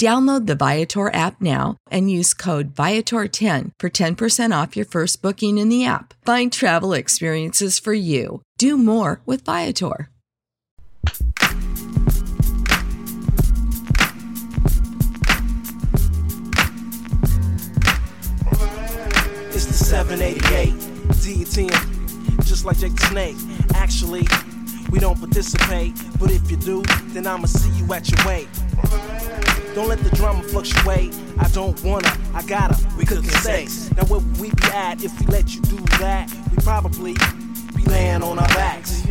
Download the Viator app now and use code Viator10 for 10% off your first booking in the app. Find travel experiences for you. Do more with Viator. It's the 788 DTM, just like Jake the Snake. Actually, we don't participate, but if you do, then I'ma see you at your weight. Don't let the drama fluctuate. I don't wanna, I gotta. We cooking sex. Now where would we be at if we let you do that? We probably be laying on our backs.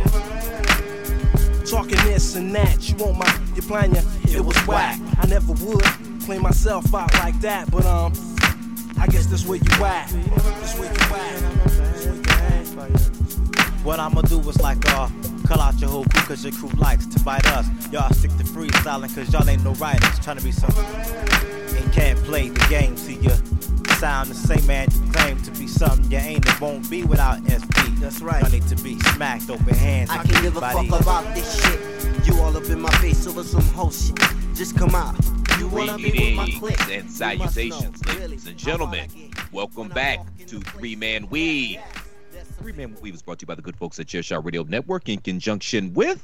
Talking this and that, you want my, your plan, yeah, it was whack. I never would clean myself out like that, but um, I guess that's where you at. That's where you at. That's where you at. What I'ma do is like, uh, call out your whole crew cause your crew likes to bite us. Y'all stick to freestyling cause y'all ain't no writers. Trying to be something and can't play the game. See you sound the same man. You claim to be something you ain't and won't be without SP. That's right. Y'all need to be smacked open hands. I like can give a everybody fuck about this shit. You all up in my face over some whole shit. Just come out. You wanna be with my clique? Greetings and salutations, ladies and gentlemen. Welcome back to Three Man you Three Man Weave is brought to you by the good folks at Chairshot Radio Network in conjunction with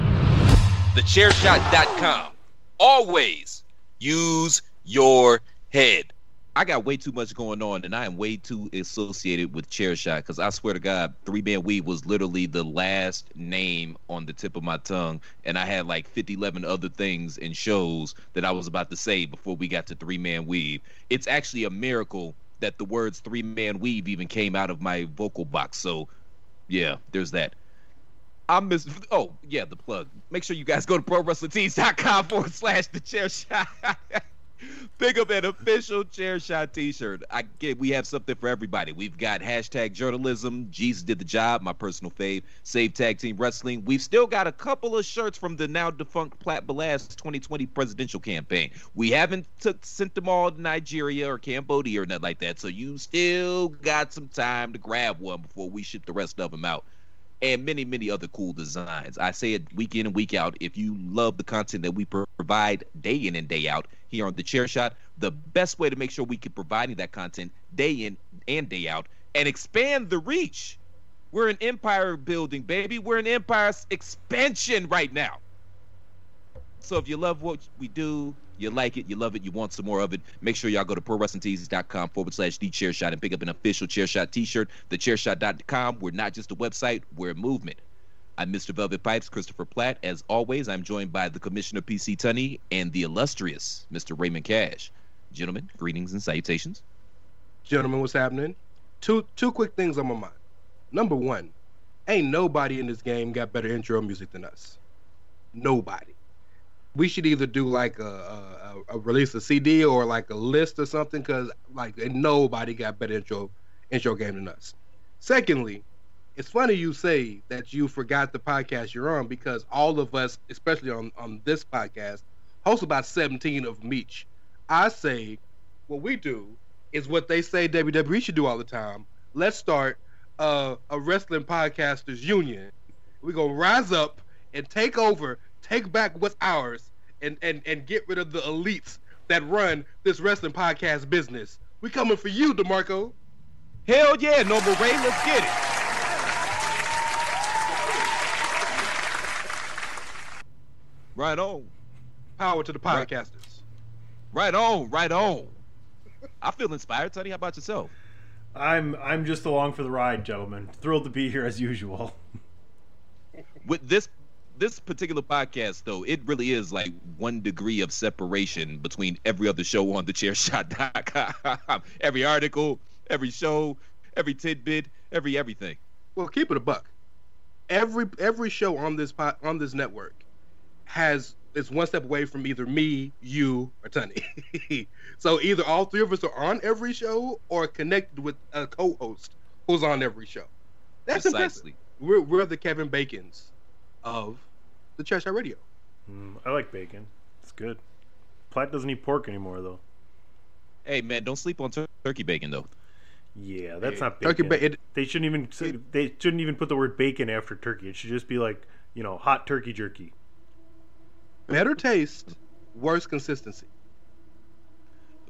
thechairshot.com. Always use your head. I got way too much going on, and I am way too associated with Chairshot because I swear to God, Three Man Weave was literally the last name on the tip of my tongue, and I had like 50, 11 other things and shows that I was about to say before we got to Three Man Weave. It's actually a miracle that the words Three Man Weave even came out of my vocal box. So, yeah, there's that. I'm Miss. Oh, yeah, the plug. Make sure you guys go to prowrestlingtees.com forward slash the chair shot. Pick up an official chair shot t-shirt. I get we have something for everybody. We've got hashtag journalism. Jesus did the job, my personal fave. Save tag team wrestling. We've still got a couple of shirts from the now defunct Plat Balaz 2020 presidential campaign. We haven't took, sent them all to Nigeria or Cambodia or nothing like that. So you still got some time to grab one before we ship the rest of them out and many, many other cool designs. I say it week in and week out. If you love the content that we provide day in and day out here on the Chair Shot, the best way to make sure we keep providing that content day in and day out and expand the reach. We're an empire building, baby. We're an empire expansion right now. So if you love what we do, you like it, you love it, you want some more of it, make sure y'all go to prowrestlingtees.com forward slash the chair shot and pick up an official chair shot t-shirt. The Thechairshot.com. We're not just a website, we're a movement. I'm Mr. Velvet Pipes, Christopher Platt. As always, I'm joined by the Commissioner PC Tunney and the illustrious Mr. Raymond Cash. Gentlemen, greetings and salutations. gentlemen, what's happening? Two two quick things on my mind. Number one, ain't nobody in this game got better intro music than us. Nobody. We should either do like a, a, a release a CD or like a list or something because like nobody got better intro intro game than us. Secondly, it's funny you say that you forgot the podcast you're on because all of us, especially on on this podcast, host about 17 of each. I say what we do is what they say WWE should do all the time. Let's start a wrestling podcasters union. We're gonna rise up and take over, take back what's ours, and and and get rid of the elites that run this wrestling podcast business. We coming for you, Demarco. Hell yeah, Noble Ray, let's get it. Right on. Power to the podcasters. Right on, right on. I feel inspired, Tony. How about yourself? I'm I'm just along for the ride, gentlemen. Thrilled to be here as usual. With this this particular podcast though, it really is like one degree of separation between every other show on the chairshot.com. every article, every show, every tidbit, every everything. Well, keep it a buck. Every every show on this pot on this network has is one step away from either me, you, or Tony. so either all three of us are on every show or connected with a co-host who's on every show. That's Precisely. impressive. We're we're the Kevin Bacon's of the Church Radio. Mm, I like bacon. It's good. Platt doesn't eat pork anymore though. Hey man, don't sleep on tur- turkey bacon though. Yeah, that's Hey, not turkey bacon. ba- it- they shouldn't even say, it- they shouldn't even put the word bacon after turkey. It should just be like you know hot turkey jerky. Better taste, worse consistency.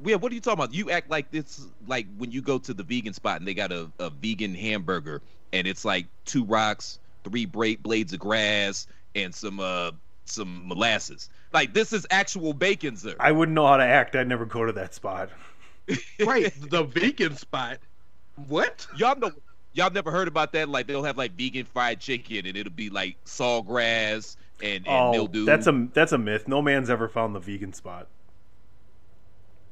Yeah, what are you talking about? You act like this like when you go to the vegan spot and they got a, a vegan hamburger and it's like two rocks, three bra- blades of grass, and some uh some molasses. Like this is actual bacon, sir. I wouldn't know how to act. I'd never go to that spot. Right, the vegan spot. What? y'all know y'all never heard about that? Like they'll have like vegan fried chicken and it'll be like sawgrass and, and oh, mildew. that's a that's a myth. No man's ever found the vegan spot.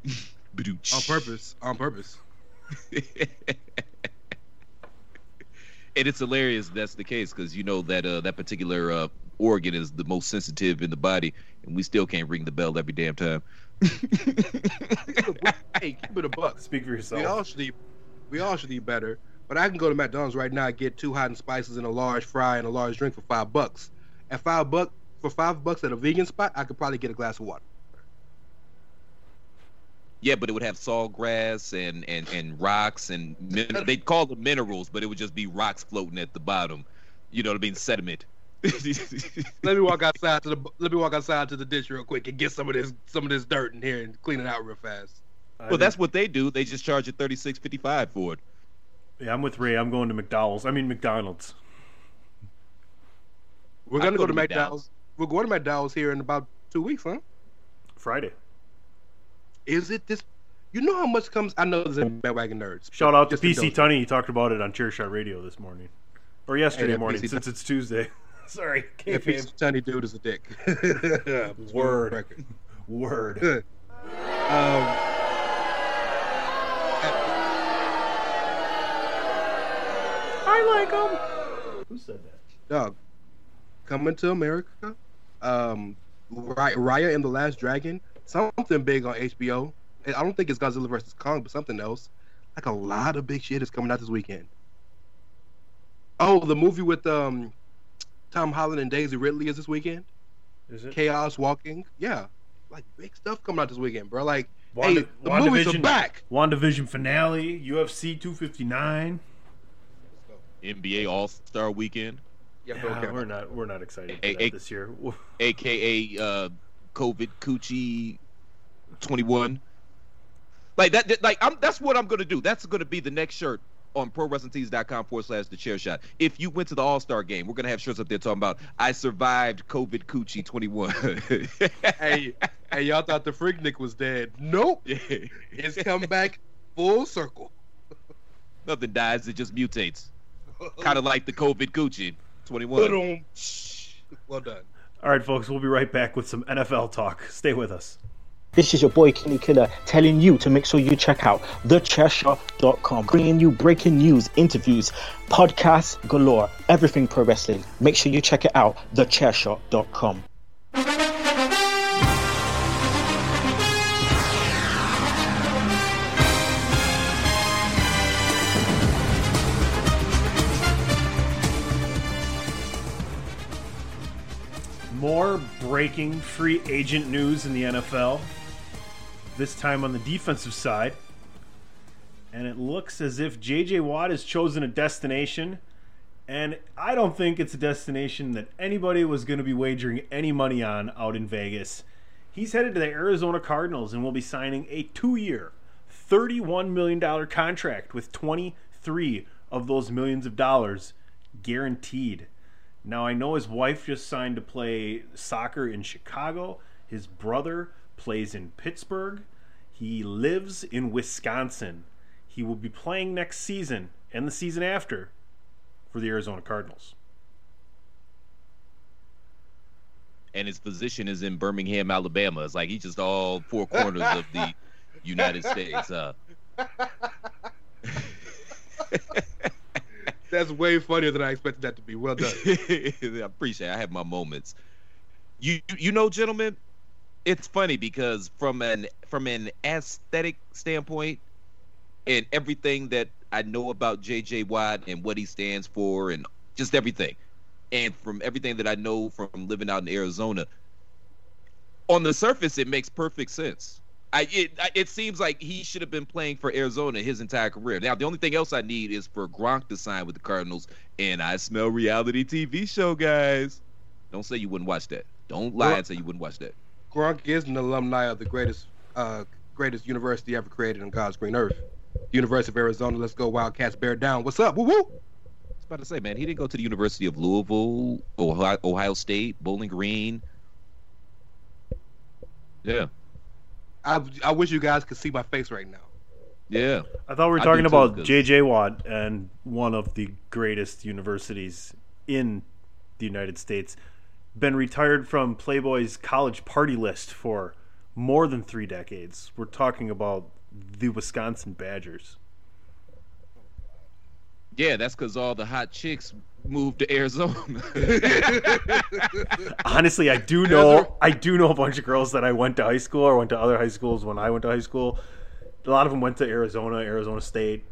On purpose. On purpose. and it's hilarious that's the case because you know that uh, that particular uh, organ is the most sensitive in the body, and we still can't ring the bell every damn time. hey, keep it a buck. Speak for yourself. We yourself. all should eat. We all should eat better. But I can go to McDonald's right now and get two hot and spices and a large fry and a large drink for five bucks. At five buck for five bucks at a vegan spot, I could probably get a glass of water. Yeah, but it would have sawgrass and and and rocks and min- they'd call them minerals, but it would just be rocks floating at the bottom. You know what I mean? Sediment. Let me walk outside to the let me walk outside to the ditch real quick and get some of this some of this dirt in here and clean it out real fast. I well, think- that's what they do. They just charge you thirty six fifty five for it. yeah. I'm with Ray. I'm going to McDonald's. I mean McDonald's. We're gonna go go, to to McDonald's. We're going to McDonald's here in about two weeks, huh? Friday. Is it this? You know how much comes? I know there's a bandwagon nerds. Shout out to PC. Tunney. He talked about it on Cheer Chairshot Radio this morning, or yesterday that morning, PC since it's Tuesday. Sorry, Yeah. PC Tiny dude is a dick. Word. Word. Um, I like him. Who said that? dog, coming to America. Um, Raya and the Last Dragon. Something big on HBO. I don't think it's Godzilla versus Kong, but something else. Like a lot of big shit is coming out this weekend. Oh, the movie with um, Tom Holland and Daisy Ridley is this weekend. Is it? Chaos Walking. Yeah, like big stuff coming out this weekend, bro. Like, Wanda- hey, the movies are WandaVision- back. WandaVision finale, UFC 259. NBA All Star Weekend, Yeah, Yeah, okay. we're not we're not excited for Hey, that hey. this year. aka uh, COVID Coochie twenty one. Like that, like I'm. That's what I'm gonna do. That's gonna be the next shirt on ProWrestlingTees.com forward slash The Chair Shot. If you went to the All Star game, we're gonna have shirts up there talking about I survived COVID Coochie twenty one. hey, hey, y'all thought the Freaknik was dead. Nope. It's come back full circle. Nothing dies; it just mutates. Kind of like the COVID Coochie twenty one. Boom. Well done. All right, folks, we'll be right back with some NFL talk. Stay with us. This is your boy Kenny Killer telling you to make sure you check out thechairshot.com, bringing you breaking news, interviews, podcasts galore, everything pro wrestling. Make sure you check it out, thechairshot.com. breaking free agent news in the NFL. This time on the defensive side. And it looks as if JJ Watt has chosen a destination. And I don't think it's a destination that anybody was going to be wagering any money on out in Vegas. He's headed to the Arizona Cardinals and will be signing a two year, $31 million contract with 23 of those millions of dollars guaranteed. Now, I know his wife just signed to play soccer in Chicago. His brother plays in Pittsburgh. He lives in Wisconsin. He will be playing next season and the season after for the Arizona Cardinals. And his position is in Birmingham, Alabama. It's like he's just all four corners of the United States. Uh. That's way funnier than I expected that to be. Well done. I appreciate. It. I have my moments. You you know, gentlemen, it's funny because from an from an aesthetic standpoint, and everything that I know about JJ Watt and what he stands for, and just everything, and from everything that I know from living out in Arizona, on the surface, it makes perfect sense. I it it seems like he should have been playing for Arizona his entire career. Now the only thing else I need is for Gronk to sign with the Cardinals, and I smell reality TV show, guys. Don't say you wouldn't watch that. Don't lie and say you wouldn't watch that. Gronk is an alumni of the greatest uh, greatest university ever created on God's green earth, University of Arizona. Let's go Wildcats, bear down. What's up? Woo woo. I was about to say, man, he didn't go to the University of Louisville, Ohio, Ohio State, Bowling Green. Yeah. I, I wish you guys could see my face right now. Yeah. I thought we were I talking about too, JJ Watt and one of the greatest universities in the United States. Been retired from Playboy's college party list for more than three decades. We're talking about the Wisconsin Badgers. Yeah, that's because all the hot chicks moved to Arizona. Honestly, I do know I do know a bunch of girls that I went to high school or went to other high schools when I went to high school. A lot of them went to Arizona, Arizona State.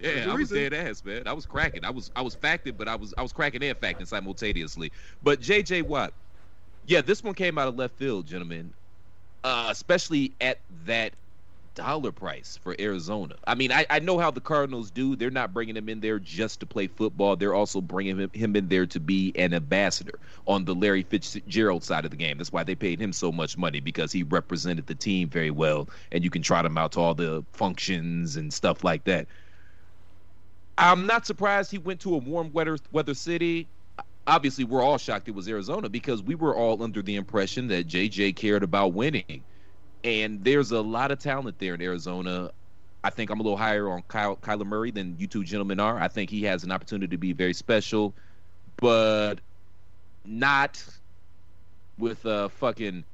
Yeah, I was dead ass, man. I was cracking. I was I was facting, but I was I was cracking and facting simultaneously. But JJ Watt, yeah, this one came out of left field, gentlemen. Uh, especially at that dollar price for Arizona. I mean, I, I know how the Cardinals do. They're not bringing him in there just to play football. They're also bringing him, him in there to be an ambassador on the Larry Fitzgerald side of the game. That's why they paid him so much money because he represented the team very well, and you can trot him out to all the functions and stuff like that. I'm not surprised he went to a warm weather weather city. Obviously, we're all shocked it was Arizona because we were all under the impression that JJ cared about winning. And there's a lot of talent there in Arizona. I think I'm a little higher on Kyle, Kyler Murray than you two gentlemen are. I think he has an opportunity to be very special, but not with uh fucking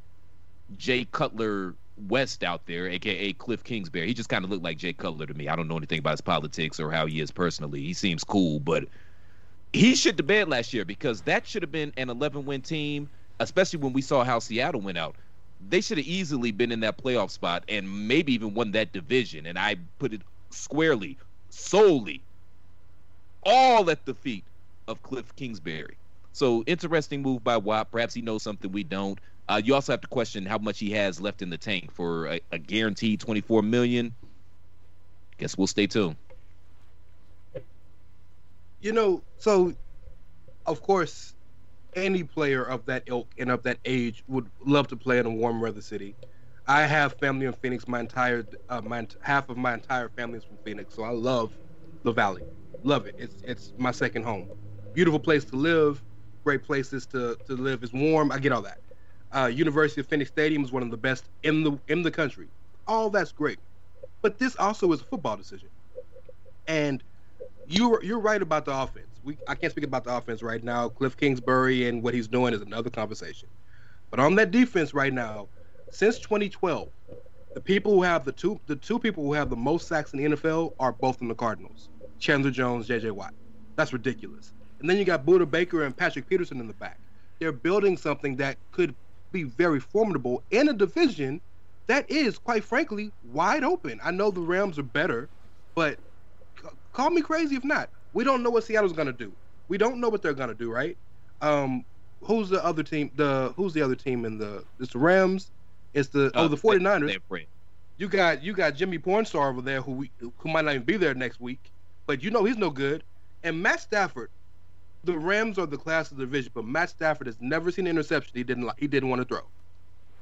Jay Cutler West out there, aka Cliff Kingsbury. He just kind of looked like Jay Cutler to me. I don't know anything about his politics or how he is personally. He seems cool, but he shit the bed last year because that should have been an 11 win team, especially when we saw how Seattle went out. They should have easily been in that playoff spot and maybe even won that division. And I put it squarely, solely, all at the feet of Cliff Kingsbury. So interesting move by Watt. Perhaps he knows something we don't. Uh, you also have to question how much he has left in the tank for a, a guaranteed 24 million. Guess we'll stay tuned. You know, so of course, any player of that ilk and of that age would love to play in a warm weather city. I have family in Phoenix. My entire, uh, my half of my entire family is from Phoenix, so I love the Valley. Love it. It's it's my second home. Beautiful place to live. Great places to to live. It's warm. I get all that. Uh, University of Phoenix Stadium is one of the best in the in the country. All that's great, but this also is a football decision, and you're you're right about the offense. We I can't speak about the offense right now. Cliff Kingsbury and what he's doing is another conversation. But on that defense right now, since 2012, the people who have the two the two people who have the most sacks in the NFL are both in the Cardinals. Chandler Jones, JJ Watt. That's ridiculous. And then you got Budda Baker and Patrick Peterson in the back. They're building something that could be very formidable in a division that is, quite frankly, wide open. I know the Rams are better, but call me crazy if not. We don't know what Seattle's going to do. We don't know what they're going to do, right? Um, who's the other team? The who's the other team in the? It's the Rams. It's the oh Uh, the 49ers. San Fran. You got you got Jimmy Pornstar over there who we, who might not even be there next week, but you know he's no good. And Matt Stafford, the Rams are the class of the division, but Matt Stafford has never seen an interception he didn't like, he didn't want to throw.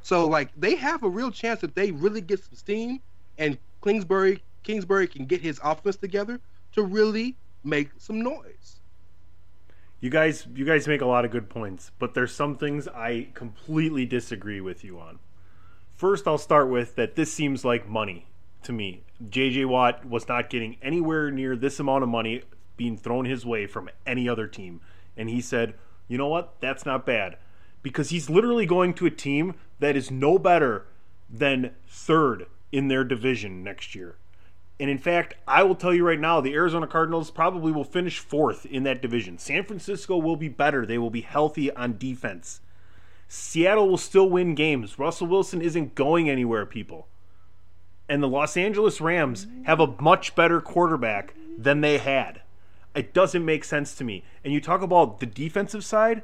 So like they have a real chance if they really get some steam and Kingsbury Kingsbury can get his offense together to really make some noise. You guys, you guys make a lot of good points, but there's some things I completely disagree with you on. First, I'll start with that this seems like money to me. JJ Watt was not getting anywhere near this amount of money being thrown his way from any other team. And he said, you know what? That's not bad. Because he's literally going to a team that is no better than third in their division next year. And in fact, I will tell you right now, the Arizona Cardinals probably will finish fourth in that division. San Francisco will be better. They will be healthy on defense. Seattle will still win games. Russell Wilson isn't going anywhere, people. And the Los Angeles Rams have a much better quarterback than they had. It doesn't make sense to me. And you talk about the defensive side.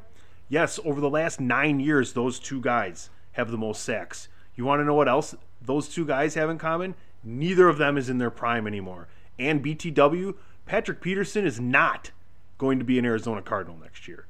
Yes, over the last nine years, those two guys have the most sacks. You want to know what else those two guys have in common? Neither of them is in their prime anymore. And BTW, Patrick Peterson is not going to be an Arizona Cardinal next year.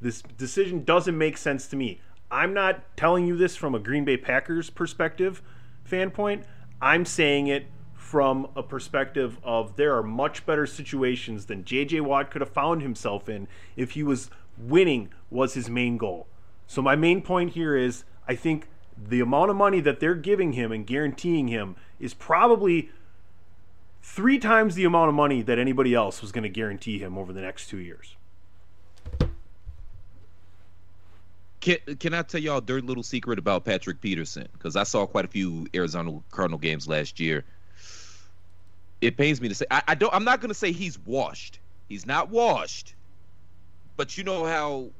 This decision doesn't make sense to me. I'm not telling you this from a Green Bay Packers perspective, fan point. I'm saying it from a perspective of there are much better situations than JJ Watt could have found himself in if he was winning was his main goal. So my main point here is I think the amount of money that they're giving him and guaranteeing him is probably three times the amount of money that anybody else was going to guarantee him over the next two years. Can, can I tell y'all a dirty little secret about Patrick Peterson? Because I saw quite a few Arizona Cardinal games last year. It pains me to say I, I don't. I'm not going to say he's washed. He's not washed. But you know how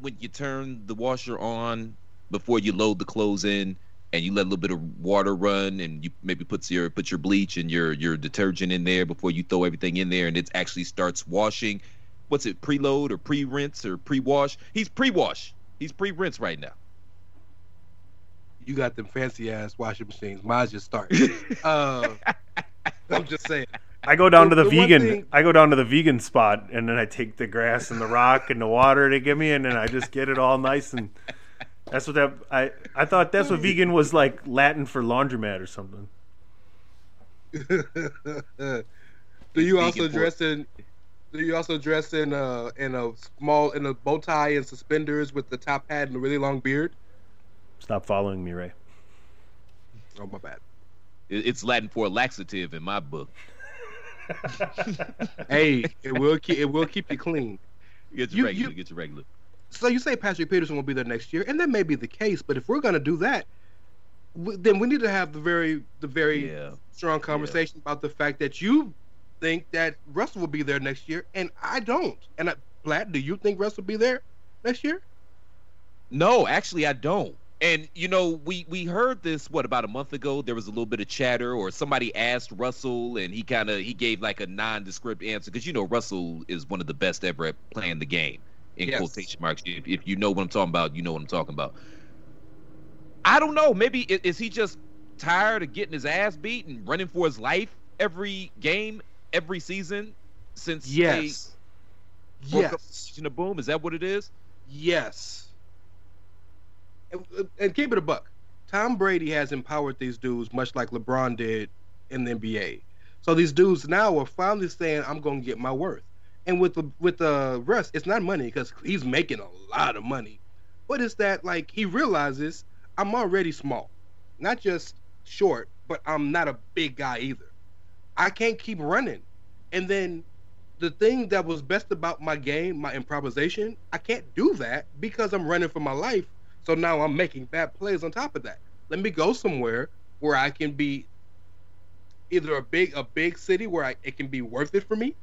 when you turn the washer on before you load the clothes in, and you let a little bit of water run, and you maybe put your put your bleach and your your detergent in there before you throw everything in there, and it actually starts washing. What's it? Preload or pre-rinse or pre-wash? He's pre-wash. He's pre-rinse right now. You got them fancy ass washing machines. Mine's just start. uh, I'm just saying. I go down to the, The- the vegan. thing- I go down to the vegan spot, and then I take the grass and the rock and the water they give me, and then I just get it all nice and. That's what that I I thought that's what vegan was like Latin for laundromat or something. do you also dress in? Do you also dress in uh in a small in a bow tie and suspenders with the top hat and a really long beard? Stop following me, Ray. Oh my bad. It's Latin for laxative in my book. Hey, it will keep it will keep you clean. Get your You- regular. you- Get your regular. So you say Patrick Peterson will be there next year, and that may be the case. But if we're going to do that, w- then we need to have the very the very Yeah. strong conversation about the fact that you think that Russell will be there next year, and I don't. And I, Platt, do you think Russell will be there next year? No, actually, I don't. And you know, we we heard this what about a month ago. There was a little bit of chatter, or somebody asked Russell, and he kind of he gave like a nondescript answer because you know Russell is one of the best ever at playing the game in Yes. quotation marks. If, if you know what I'm talking about, you know what I'm talking about. I don't know. Maybe i- is he just tired of getting his ass beat and running for his life every game, every season since Yes. they broke up the Yes. Legion of Boom? Is that what it is? Yes. And, and keep it a buck. Tom Brady has empowered these dudes much like LeBron did in the NBA. So these dudes now are finally saying, "I'm going to get my worth." And with the with the rest, it's not money because he's making a lot of money, but it's that like he realizes I'm already small, not just short, but I'm not a big guy either. I can't keep running, and then the thing that was best about my game, my improvisation, I can't do that because I'm running for my life. So now I'm making bad plays on top of that. Let me go somewhere where I can be either a big a big city where I, it can be worth it for me,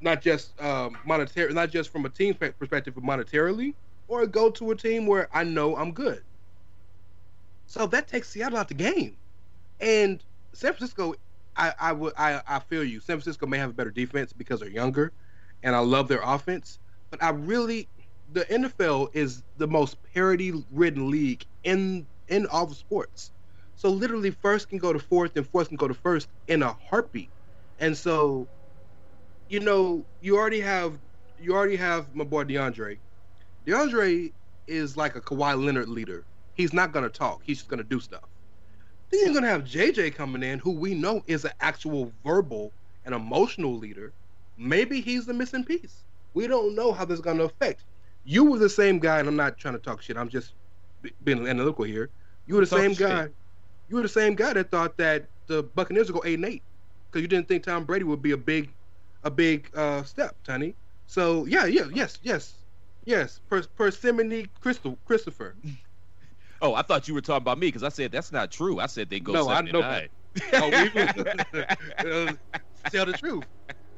not just um, monetary, not just from a team perspective, but monetarily, or go to a team where I know I'm good. So that takes Seattle out the game, and San Francisco. I I would I, I feel you. San Francisco may have a better defense because they're younger, and I love their offense. But I really, the NFL is the most parity-ridden league in in all the sports. So literally, first can go to fourth, and fourth can go to first in a heartbeat. And so, you know, you already have you already have my boy DeAndre. DeAndre is like a Kawhi Leonard leader. He's not gonna talk. He's just gonna do stuff. Then you're gonna have JJ coming in, who we know is an actual verbal and emotional leader. Maybe he's the missing piece. We don't know how this is gonna affect. You were the same guy, and I'm not trying to talk shit. I'm just being analytical here. You were the Talk same shit. guy. You were the same guy that thought that the Buccaneers would go eight and eight because you didn't think Tom Brady would be a big, a big uh, step, Tony. So yeah, yeah, yes, yes, yes. Per- Persimmon Crystal Christopher. Oh, I thought you were talking about me because I said that's not true. I said they go No, I seven know. and nine. Oh, we uh, tell the truth.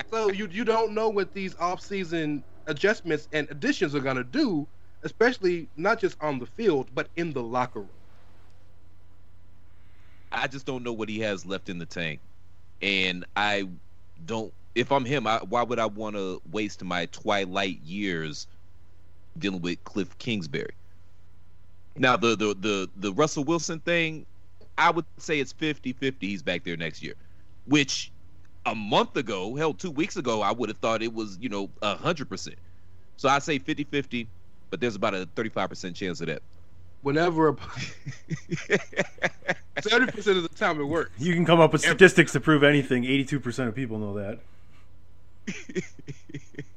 So you you don't know what these off-season adjustments and additions are gonna do, especially not just on the field but in the locker room. I just don't know what he has left in the tank, and I don't. If I'm him, I, why would I want to waste my twilight years dealing with Cliff Kingsbury? Now the the the the Russell Wilson thing, I would say it's 50-50 He's back there next year, which a month ago, hell, two weeks ago, I would have thought it was you know hundred percent. So I say 50-50, but there's about a thirty five percent chance of that. Whenever seventy percent of the time it works. You can come up with statistics to prove anything. 82% of people know that.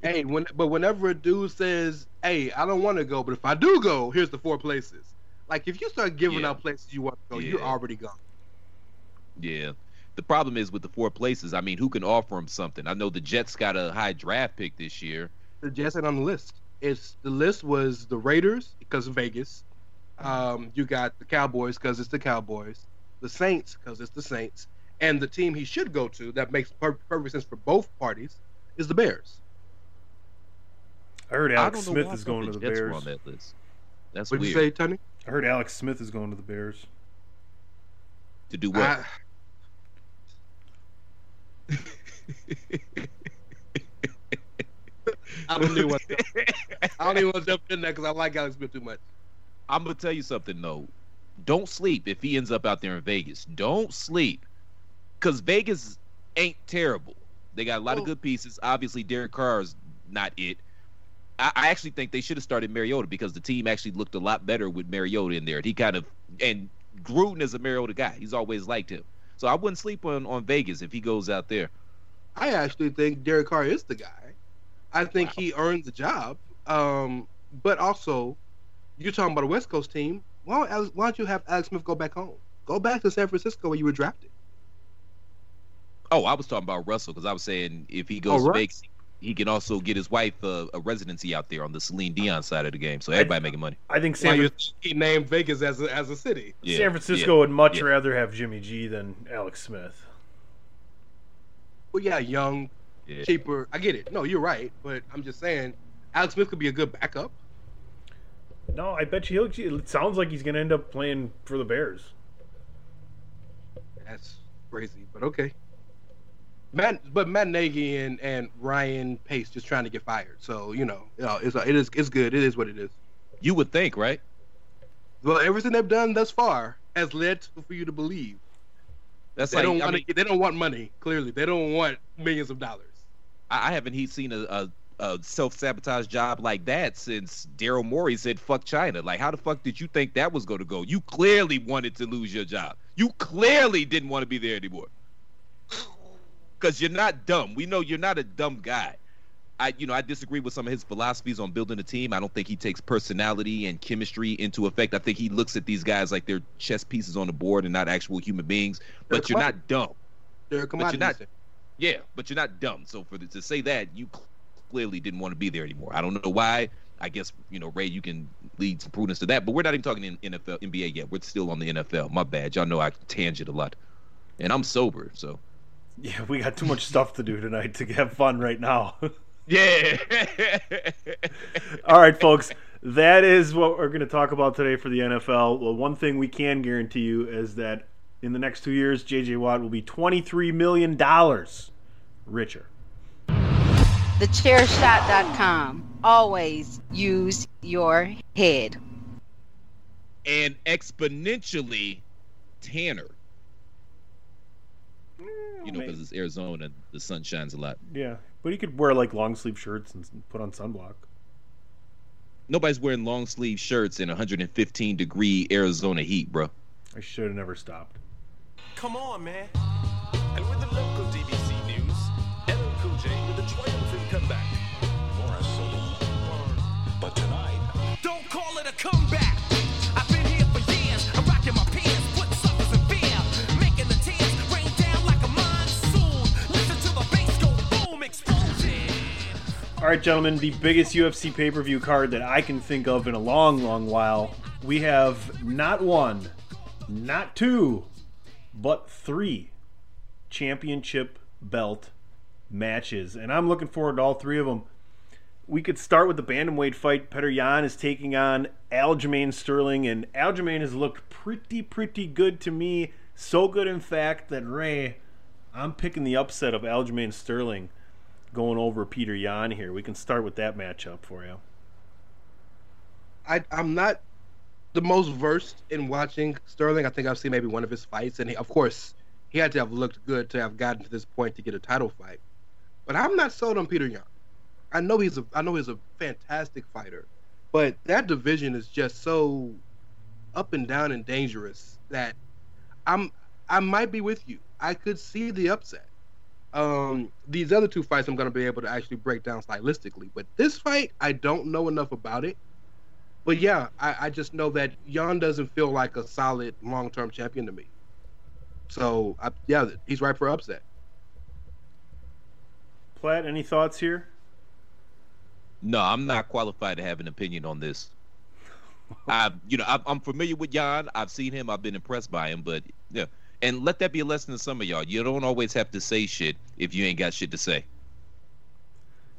Hey, when but whenever a dude says, "Hey, I don't want to go, but if I do go, here's the four places." Like if you start giving Yeah. out places you want to go, you're already gone. Yeah. The problem is with the four places. I mean, who can offer him something? I know the Jets got a high draft pick this year. The Jets ain't on the list. It's the list was the Raiders because of Vegas. Um, you got the Cowboys because it's the Cowboys, the Saints because it's the Saints, and the team he should go to that makes per- perfect sense for both parties is the Bears. I heard Alex don't Smith is going to the Jets Bears. on that list. That's What did you say, Tony? I heard Alex Smith is going to the Bears. To do what? I, I don't even want to. I don't even want to jump in there because I like Alex Smith too much. I'm gonna tell you something though. Don't sleep if he ends up out there in Vegas. Don't sleep, because Vegas ain't terrible. They got a lot of good pieces. Obviously, Derek Carr is not it. I, I actually think they should have started Mariota because the team actually looked a lot better with Mariota in there. He kind of and Gruden is a Mariota guy. He's always liked him. So I wouldn't sleep on on Vegas if he goes out there. I actually think Derek Carr is the guy. I think he earned the job. Um, but also, you're talking about a West Coast team. Why don't, Alex, why don't you have Alex Smith go back home? Go back to San Francisco where you were drafted. Oh, I was talking about Russell because I was saying if he goes Oh, to right. Vegas, he can also get his wife uh, a residency out there on the Celine Dion side of the game. So everybody making money. I think Why San, you he named Vegas as a, as a city. Yeah, San Francisco yeah, would much yeah. rather have Jimmy G than Alex Smith. Well, yeah, young, Yeah. cheaper. I get it. No, you're right. But I'm just saying, Alex Smith could be a good backup. No, I bet you he'll. It sounds like he's going to end up playing for the Bears. That's crazy, but okay. Matt, but Matt Nagy and, and Ryan Pace just trying to get fired. So you know, you know, it's it is it's good. It is what it is. You would think, right? Well, everything they've done thus far has led to, for you to believe That's they like don't I, want mean, they don't want money. Clearly, they don't want millions of dollars. I I haven't he seen a, a, a self sabotage job like that since Daryl Morey said "fuck China." Like, how the fuck did you think that was going to go? You clearly wanted to lose your job. You clearly didn't want to be there anymore. Because you're not dumb. We know you're not a dumb guy. I, you know, I disagree with some of his philosophies on building a team. I don't think he takes personality and chemistry into effect. I think he looks at these guys like they're chess pieces on the board and not actual human beings. They're But you're not dumb. They're a But you're commodity. not- Yeah, but you're not dumb. So for the, to say that, you clearly didn't want to be there anymore. I don't know why. I guess you know Ray, you can lead some prudence to that. But we're not even talking in NFL, NBA yet. We're still on the NFL. My bad. Y'all know I tangent a lot, and I'm sober, so Yeah, we got too much stuff to do tonight to have fun right now. yeah. All right, folks. That is what we're going to talk about today for the NFL. Well, one thing we can guarantee you is that in the next two years, J.J. Watt will be $23 million richer. TheChairShot.com. Always use your head. And exponentially Tanner. You know, because it's Arizona, the sun shines a lot. Yeah, but he could wear like long sleeve shirts and put on sunblock. Nobody's wearing long sleeve shirts in 115 degree Arizona heat, bro. I should have never stopped. Come on, man. And with the local DBC news, LL Cool J with a triumphant comeback. For us, so But tonight, don't call it a comeback. All right, gentlemen, the biggest UFC pay per view card that I can think of in a long, long while. We have not one, not two, but three championship belt matches. And I'm looking forward to all three of them. We could start with the bantamweight fight. Petr Yan is taking on Aljamain Sterling, and Aljamain has looked pretty, pretty good to me. So good, in fact, that Ray, I'm picking the upset of Aljamain Sterling going over Peter Yan here. We can start with that matchup for you. I, I'm not the most versed in watching Sterling. I think I've seen maybe one of his fights, and he, of course, he had to have looked good to have gotten to this point to get a title fight. But I'm not sold on Peter Yan. I know he's a I know he's a fantastic fighter, but that division is just so up and down and dangerous that I'm I might be with you. I could see the upset. Um, these other two fights I'm going to be able to actually break down stylistically, but this fight I don't know enough about it. But yeah, I, I just know that Yan doesn't feel like a solid long term champion to me. So I, yeah, he's right for upset. Platt, any thoughts here? No, I'm not qualified to have an opinion on this. I, you know, I, I'm familiar with Yan. I've seen him. I've been impressed by him. But yeah, and let that be a lesson to some of y'all. You don't always have to say shit if you ain't got shit to say.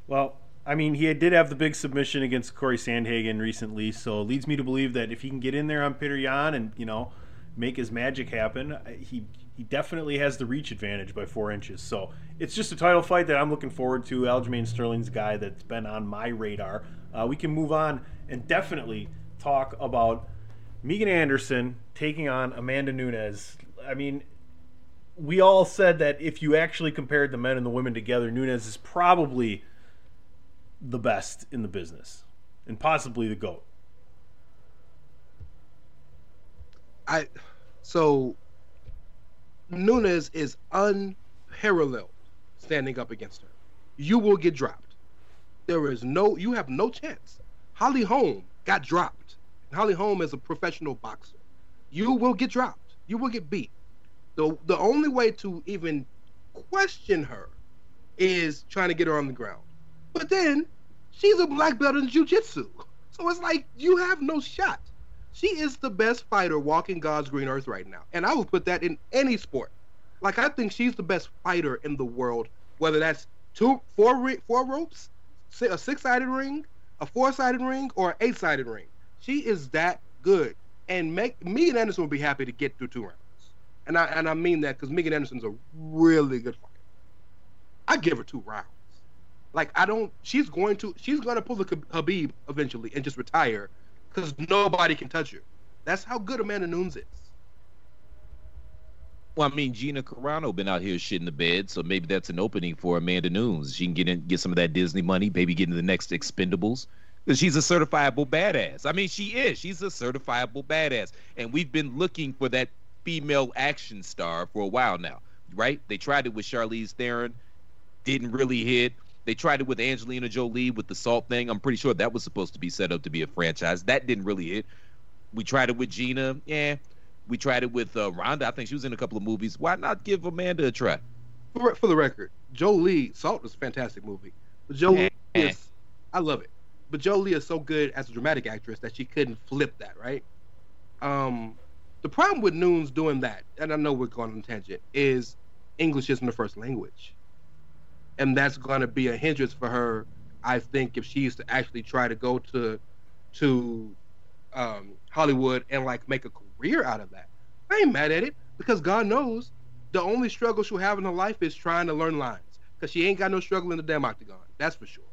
Well, I mean, he did have the big submission against Cory Sandhagen recently, so it leads me to believe that if he can get in there on Petr Yan and you know make his magic happen, he he definitely has the reach advantage by four inches. So it's just a title fight that I'm looking forward to. Aljamain Sterling's guy that's been on my radar. Uh, we can move on and definitely talk about Megan Anderson taking on Amanda Nunes. I mean, we all said that if you actually compared the men and the women together, Nunes is probably the best in the business and possibly the GOAT. I so Nunes is unparalleled standing up against her. You will get dropped. There is no you have no chance. Holly Holm got dropped. Holly Holm is a professional boxer. You will get dropped. You will get beat. The the only way to even question her is trying to get her on the ground. But then she's a black belt in jiu-jitsu. So it's like you have no shot. She is the best fighter walking God's green earth right now. And I will put that in any sport. Like I think she's the best fighter in the world, whether that's two, four, four ropes, a six-sided ring, a four-sided ring, or an eight-sided ring. She is that good. And make, Megan Anderson will be happy to get through two rounds. And I and I mean that because Megan Anderson's a really good fighter. I give her two rounds. Like I don't. She's going to. She's going to pull the Khabib eventually and just retire because nobody can touch her. That's how good Amanda Nunes is. Well, I mean, Gina Carano been out here shitting the bed, so maybe that's an opening for Amanda Nunes. She can get in, get some of that Disney money, maybe get into the next Expendables. She's a certifiable badass. I mean, she is. She's a certifiable badass, and we've been looking for that female action star for a while now, right? They tried it with Charlize Theron, didn't really hit. They tried it with Angelina Jolie with the salt thing. I'm pretty sure that was supposed to be set up to be a franchise. That didn't really hit. We tried it with Gina. Yeah. We tried it with uh, Ronda. I think she was in a couple of movies. Why not give Amanda a try? For, for the record, Jolie, Salt was a fantastic movie. But Jolie is, I love it. But Jolie is so good as a dramatic actress that she couldn't flip that, right? Um, the problem with Nunes doing that, and I know we're going on tangent, is English isn't the first language and that's going to be a hindrance for her. I think if she's to actually try to go to to um, Hollywood and like make a career out of that, I ain't mad at it because God knows the only struggle she'll have in her life is trying to learn lines, because she ain't got no struggle in the damn octagon. That's for sure.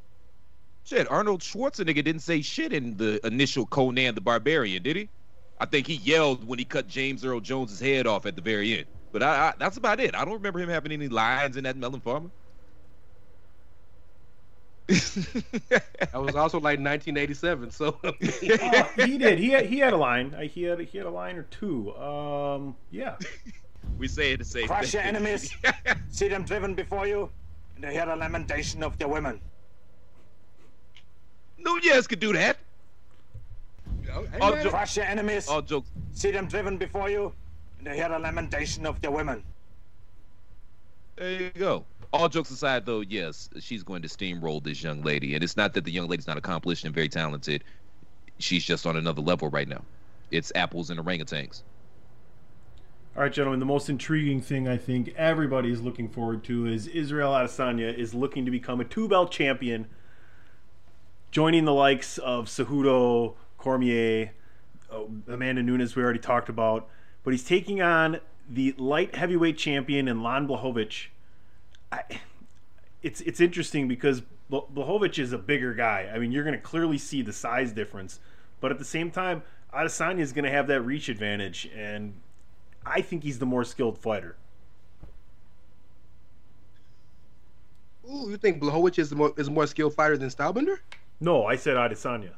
Shit, Arnold Schwarzenegger didn't say shit in the initial Conan the Barbarian, did he? I think he yelled when he cut James Earl Jones's head off at the very end. But I, I, that's about it. I don't remember him having any lines in that Melon Farmer. that was also like 1987. So oh, he did. He had, he had a line. He had he had a line or two. Um, yeah. We say the same Crush thing. your enemies. See them driven before you, and they hear the lamentation of their women. Nunes could do that. All jo- Crush your enemies. All jokes. See them driven before you, and they hear the lamentation of their women. There you go. All jokes aside, though, yes, she's going to steamroll this young lady, and it's not that the young lady's not accomplished and very talented. She's just on another level right now. It's apples and orangutans. All right, gentlemen. The most intriguing thing I think everybody is looking forward to is Israel Adesanya is looking to become a two-belt champion, joining the likes of Cejudo, Cormier, uh, Amanda Nunes. We already talked about, but he's taking on the light heavyweight champion in Jan Blachowicz. I, it's it's interesting because Blachowicz is a bigger guy. I mean, you're going to clearly see the size difference, but at the same time, Adesanya is going to have that reach advantage, and I think he's the more skilled fighter. Ooh, you think Blachowicz is more is more skilled fighter than Stylebender? No, I said Adesanya.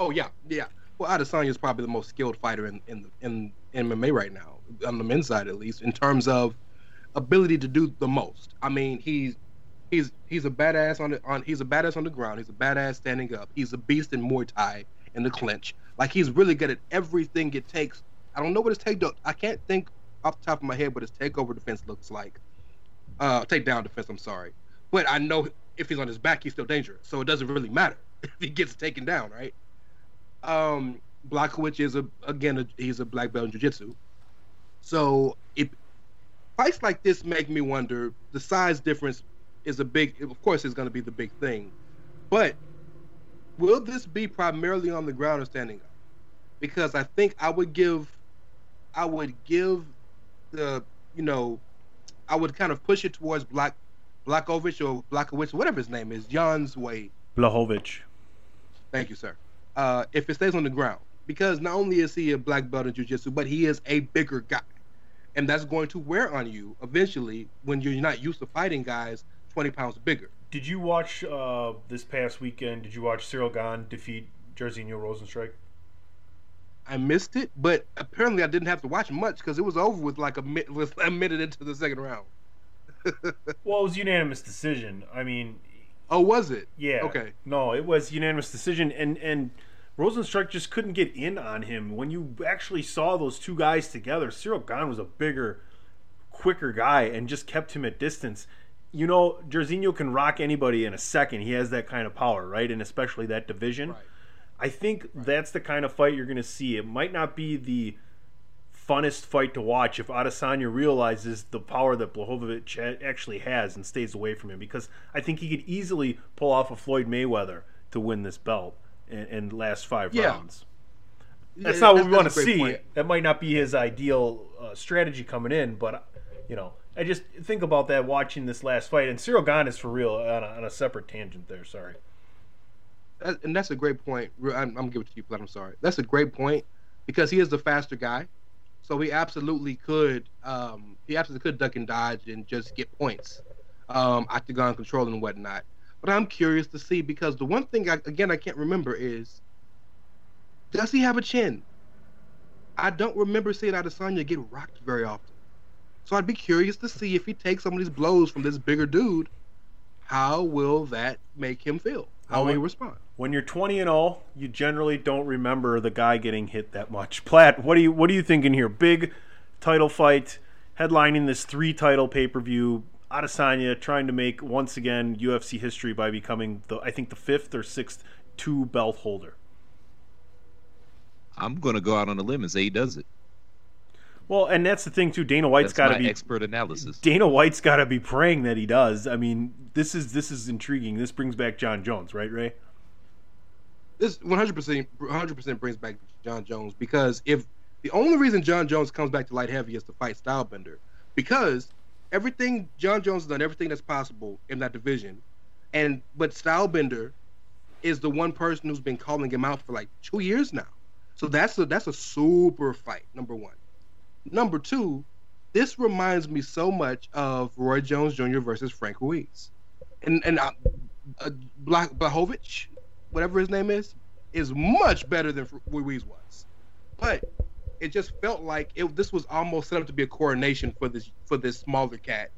Oh yeah, yeah. Well, Adesanya is probably the most skilled fighter in in in, MMA right now, on the men's side at least, in terms of ability to do the most. I mean, he's he's he's a badass on the on he's a badass on the ground. He's a badass standing up. He's a beast in Muay Thai in the clinch. Like he's really good at everything it takes. I don't know what his take. I can't think off the top of my head what his takeover defense looks like. Uh, takedown defense. I'm sorry, but I know if he's on his back, he's still dangerous. So it doesn't really matter if he gets taken down, right? Um, Blachowicz is a again a, he's a black belt in jiu-jitsu. So it fights like this make me wonder. The size difference is a big, of course, is going to be the big thing, but will this be primarily on the ground or standing up? Because I think I would give, I would give the, you know, I would kind of push it towards Black, Blachowicz or Blachowicz, whatever his name is, Jan's way. Blachowicz. Thank you, sir. Uh, if it stays on the ground, because not only is he a black belt in jiu-jitsu, but he is a bigger guy and that's going to wear on you eventually when you're not used to fighting guys 20 pounds bigger. Did you watch uh, this past weekend? Did you watch Ciryl Gane defeat Jairzinho Rozenstruik? I missed it, but apparently I didn't have to watch much because it was over with like a, with a minute into the second round. well, it was unanimous decision. I mean, oh, was it? Yeah. Okay. No, it was unanimous decision, and and Rozenstruik just couldn't get in on him. When you actually saw those two guys together, Ciryl Gane was a bigger, quicker guy and just kept him at distance. You know, Jairzinho can rock anybody in a second. He has that kind of power, right? And especially that division. Right. I think right. that's the kind of fight you're going to see. It might not be the funnest fight to watch if Adesanya realizes the power that Blachowicz actually has and stays away from him because I think he could easily pull off a Floyd Mayweather to win this belt in, in last five yeah. rounds. That's yeah, not what we want to see. Point. That might not be his ideal uh, strategy coming in, but you know, I just think about that watching this last fight. And Ciryl Gane is for real on a, on a separate tangent there. Sorry. That, and that's a great point. I'm, I'm giving it to you, but I'm sorry. That's a great point because he is the faster guy, so he absolutely could. Um, he absolutely could duck and dodge and just get points, um, octagon control and whatnot. But I'm curious to see because the one thing I, again I can't remember is does he have a chin? I don't remember seeing Adesanya get rocked very often. So I'd be curious to see if he takes some of these blows from this bigger dude, how will that make him feel? How will he respond? When you're 20 and all, you generally don't remember the guy getting hit that much. Platt, what are you what are you thinking here? Big title fight, headlining this three title pay per view. Adesanya trying to make once again UFC history by becoming the I think the fifth or sixth two belt holder. I'm gonna go out on a limb and say he does it. Well, and that's the thing too. Dana White's got to be expert analysis. Dana White's got to be praying that he does. I mean, this is this is intriguing. This brings back Jon Jones, right, Ray? This 100 percent 100 percent brings back Jon Jones because if the only reason Jon Jones comes back to light heavy is to fight Stylebender, because everything Jon Jones has done, everything that's possible in that division, and but Stylebender is the one person who's been calling him out for like two years now. So that's a that's a super fight. Number one. Number two, this reminds me so much of Roy Jones Jr. versus Frank Ruiz, and and uh, Black Blachowicz, whatever his name is, is much better than Ruiz was, but it just felt like it. This was almost set up to be a coronation for this for this smaller cat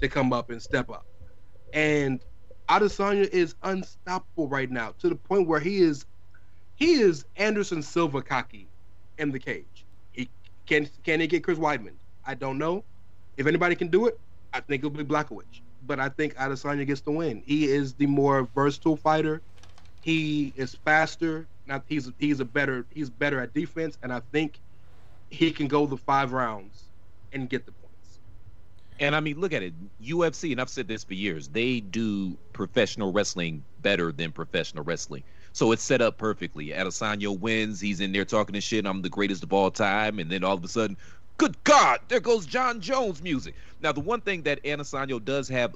to come up and step up, and Adesanya is unstoppable right now to the point where he is he is Anderson Silva cocky in the cage. Can can he get Chris Weidman? I don't know. If anybody can do it, I think it'll be Blachowicz. But I think Adesanya gets the win. He is the more versatile fighter. He is faster. Now he's he's a better he's better at defense, and I think he can go the five rounds and get the points. And I mean, look at it. UFC, and I've said this for years, they do professional wrestling better than professional wrestling. So it's set up perfectly. Adesanya wins. He's in there talking to shit. I'm the greatest of all time. And then all of a sudden, good God, there goes Jon Jones music. Now, the one thing that Adesanya does have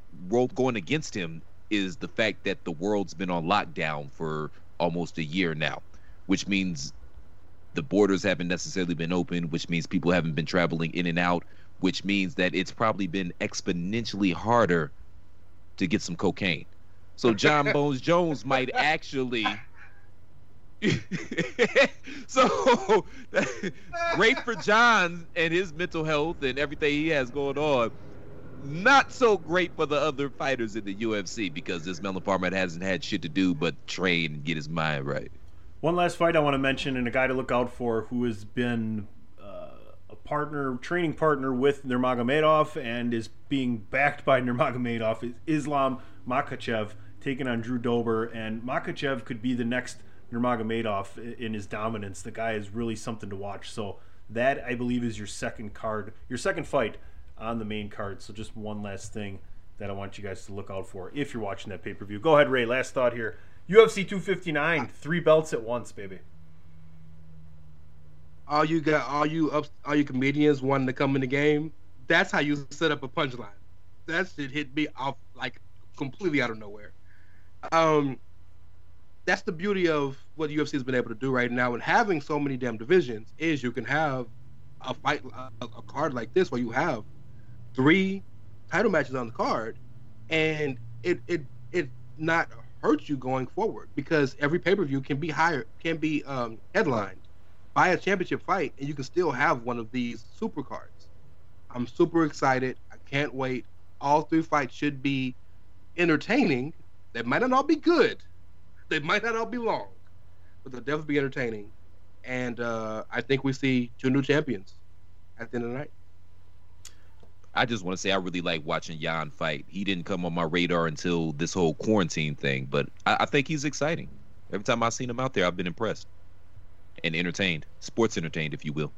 going against him is the fact that the world's been on lockdown for almost a year now, which means the borders haven't necessarily been open, which means people haven't been traveling in and out, which means that it's probably been exponentially harder to get some cocaine. So Jon Bones Jones might actually. so great for Jon and his mental health and everything he has going on. Not so great for the other fighters in the UFC because this Melon Farmer hasn't had shit to do but train and get his mind right. One last fight I want to mention, and a guy to look out for who has been uh, a partner, training partner with Nurmagomedov, and is being backed by Nurmagomedov is Islam Makhachev taking on Drew Dober, and Makhachev could be the next Nurmagomedov in his dominance. The guy is really something to watch. So that I believe is your second card, your second fight on the main card. So just one last thing that I want you guys to look out for if you're watching that pay per view. Go ahead, Ray. Last thought here. UFC 259, three belts at once, baby. All you got, all you up, all you comedians wanting to come in the game. That's how you set up a punchline. That shit hit me off like completely out of nowhere. Um, that's the beauty of what UFC has been able to do right now, and having so many damn divisions is you can have a fight, a, a card like this where you have three title matches on the card, and it it it not hurt you going forward because every pay per view can be higher, can be um, headlined by a championship fight, and you can still have one of these super cards. I'm super excited. I can't wait. All three fights should be entertaining. They might not all be good. They might not all be long, but they'll definitely be entertaining. And uh, I think we see two new champions at the end of the night. I just want to say I really like watching Jan fight. He didn't come on my radar until this whole quarantine thing, but I, I think he's exciting. Every time I've seen him out there, I've been impressed and entertained, sports entertained, if you will.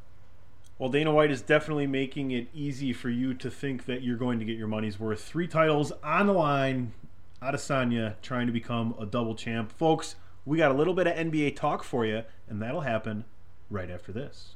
Well, Dana White is definitely making it easy for you to think that you're going to get your money's worth. Three titles on the line. Adesanya trying to become a double champ. Folks, we got a little bit of NBA talk for you, and that'll happen right after this.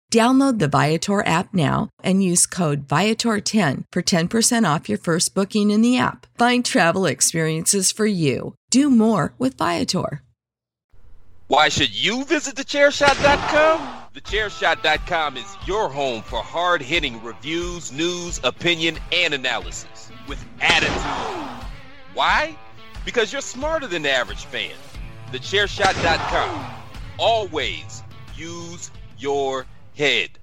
Download the Viator app now and use code Viator10 for 10% off your first booking in the app. Find travel experiences for you. Do more with Viator. Why should you visit thechairshot.com? Thechairshot.com is your home for hard hitting reviews, news, opinion, and analysis with attitude. Why? Because you're smarter than the average fan. Thechairshot.com. Always use your head.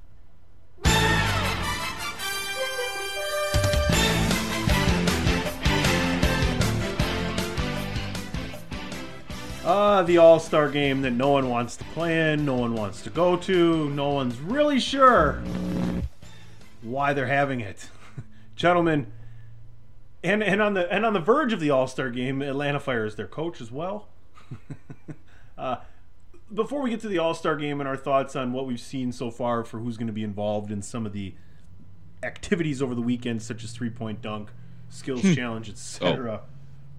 Ah, the All Star game that no one wants to play in, no one wants to go to, no one's really sure why they're having it. Gentlemen, and, and on the and on the verge of the All Star game, Atlanta fires their coach as well. uh, before we get to the All Star game and our thoughts on what we've seen so far for who's going to be involved in some of the activities over the weekend, such as three point dunk, skills challenge, etc.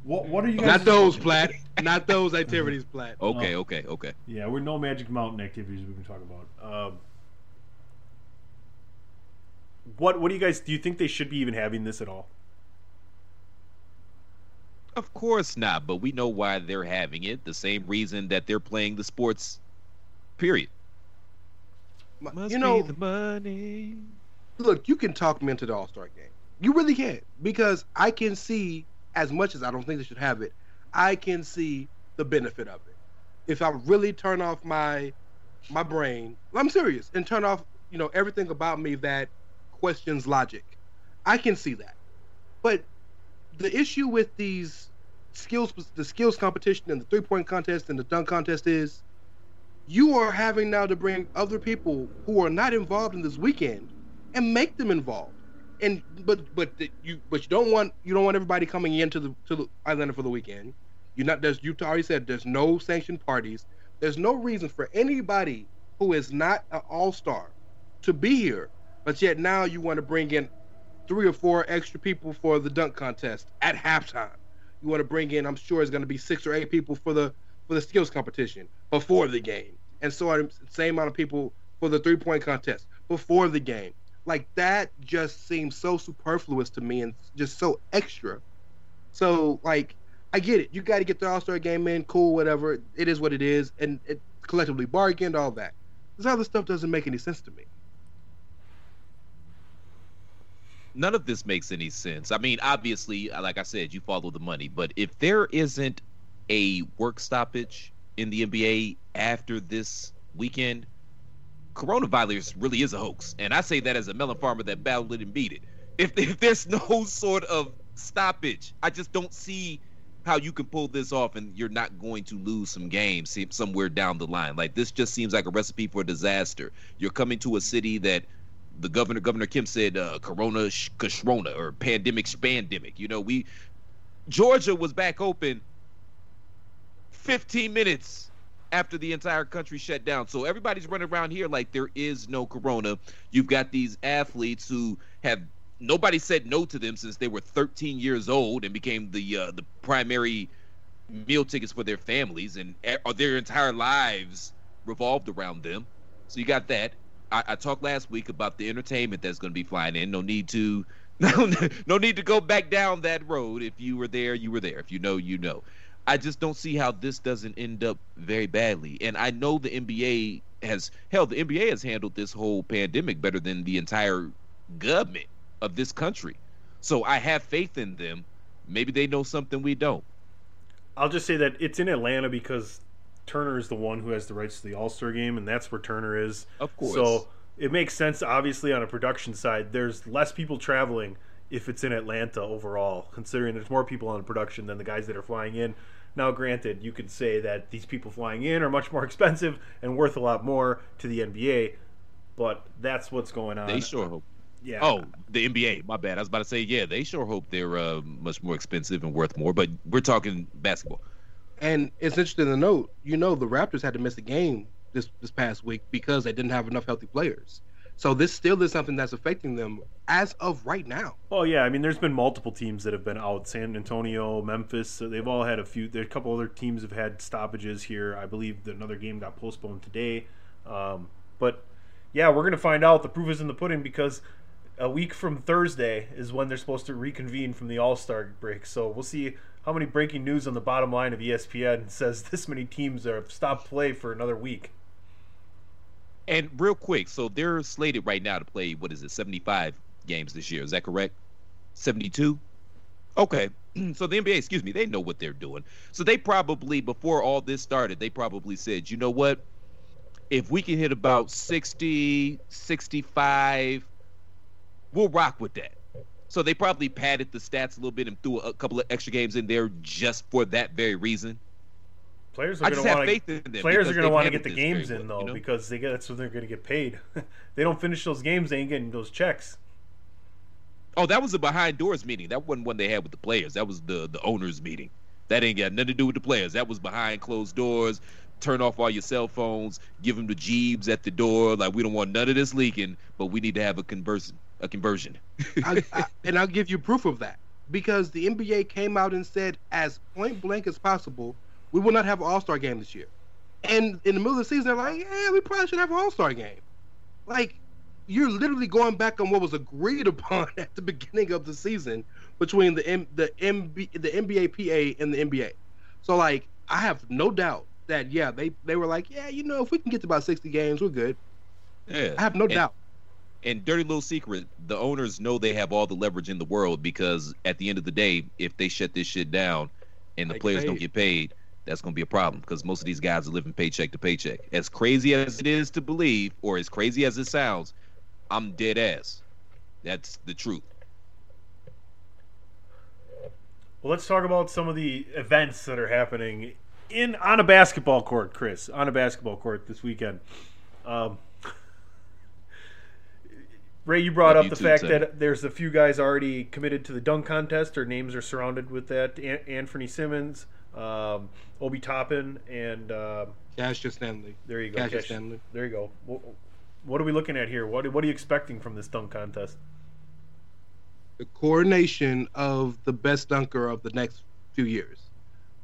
What what are you guys? Not those, Platt. Not those activities, Platt. Okay, okay, okay. Yeah, we're no Magic Mountain activities we can talk about. Um, what what do you guys do? You think they should be even having this at all? Of course not, but we know why they're having it. The same reason that they're playing the sports. Period. Must you know, be the money. look, you can talk me into the All Star game. You really can because I can see as much as I don't think they should have it. I can see the benefit of it. If I really turn off my my brain, I'm serious, and turn off you know everything about me that questions logic, I can see that. But the issue with these skills, the skills competition and the three point contest and the dunk contest is, you are having now to bring other people who are not involved in this weekend and make them involved. And but but the, you but you don't want you don't want everybody coming into the to the Atlanta for the weekend. You're not there's you already said there's no sanctioned parties. There's no reason for anybody who is not an all star to be here. But yet now you want to bring in three or four extra people for the dunk contest at halftime. You want to bring in, I'm sure, it's going to be six or eight people for the for the skills competition before the game, and so. Same amount of people for the three point contest before the game. Like that just seems so superfluous to me and just so extra. So like, I get it. You got to get the All Star game in, cool, whatever. It is what it is, and it collectively bargained, all that. This other stuff doesn't make any sense to me. None of this makes any sense. I mean, obviously, uh, like I said, you follow the money, but if there isn't a work stoppage in the NBA after this weekend, coronavirus really is a hoax. And I say that as a melon farmer that battled it and beat it. If, if there's no sort of stoppage, I just don't see how you can pull this off and you're not going to lose some games somewhere down the line. Like this just seems like a recipe for disaster. You're coming to a city that the governor, Governor Kemp said, uh, Corona, Kashrona, or pandemic, spandemic. You know, we Georgia was back open 15 minutes after the entire country shut down. So everybody's running around here like there is no Corona. You've got these athletes who have nobody said no to them since they were 13 years old and became the uh, the primary meal tickets for their families, and their entire lives revolved around them. So you got that. I, I talked last week about the entertainment that's going to be flying in. No need to, no, no need to go back down that road. If you were there, you were there. If you know, you know. I just don't see how this doesn't end up very badly. And I know the NBA has hell. The NBA has handled this whole pandemic better than the entire government of this country. So I have faith in them. Maybe they know something we don't. I'll just say that it's in Atlanta because Turner is the one who has the rights to the All Star game, and that's where Turner is. Of course. So it makes sense, obviously, on a production side. There's less people traveling if it's in Atlanta overall, considering there's more people on production than the guys that are flying in. Now, granted, you could say that these people flying in are much more expensive and worth a lot more to the NBA, but that's what's going on. They sure hope. Yeah. Oh, the NBA. My bad. I was about to say, yeah, they sure hope they're uh, much more expensive and worth more. But we're talking basketball. And it's interesting to note, you know, the Raptors had to miss a game this this past week because they didn't have enough healthy players. So this still is something that's affecting them as of right now. Well, yeah, I mean, there's been multiple teams that have been out. San Antonio, Memphis, so they've all had a few. There, a couple other teams have had stoppages here. I believe another game got postponed today. Um, but yeah, we're gonna find out. The proof is in the pudding because a week from Thursday is when they're supposed to reconvene from the All Star break. So we'll see how many breaking news on the bottom line of ESPN says this many teams have stopped play for another week. And real quick, so they're slated right now to play what is it, 75 games this year? Is that correct? 72? Okay. So the NBA, excuse me, they know what they're doing. So they probably before all this started, they probably said, "You know what? If we can hit about 60, 65, we'll rock with that." So they probably padded the stats a little bit and threw a couple of extra games in there just for that very reason. Players are going to want faith players are going to want to get the games in though you know? because they get that's when they're going to get paid. they don't finish those games, they ain't getting those checks. Oh, that was a behind doors meeting. That wasn't one they had with the players. That was the the owners meeting. That ain't got nothing to do with the players. That was behind closed doors. Turn off all your cell phones. Give them the jeebs at the door. Like we don't want none of this leaking, but we need to have a conversion. A conversion. I, I, and I'll give you proof of that because the NBA came out and said, as point blank as possible, we will not have an All Star game this year. And in the middle of the season, they're like, yeah, we probably should have an All Star game. Like, you're literally going back on what was agreed upon at the beginning of the season between the M, the MB, the NBA PA and the NBA. So like, I have no doubt that yeah, they they were like, yeah, you know, if we can get to about 60 games, we're good. Yeah. I have no And- doubt. And dirty little secret, the owners know they have all the leverage in the world because at the end of the day, if they shut this shit down and the players don't get paid, that's going to be a problem because most of these guys are living paycheck to paycheck. As crazy as it is to believe, or as crazy as it sounds, I'm dead ass. That's the truth. Well, let's talk about some of the events that are happening in on a basketball court, Chris. On a basketball court this weekend. Um, Ray, you brought up the fact Ted. that there's a few guys already committed to the dunk contest. Their names are surrounded with that. An- Anfernee Simons, um, Obi Toppin, and uh, Cassius Stanley. there you go. Cassius Cash- Stanley. There you go. What, what are we looking at here? What What are you expecting from this dunk contest? the coordination of the best dunker of the next few years.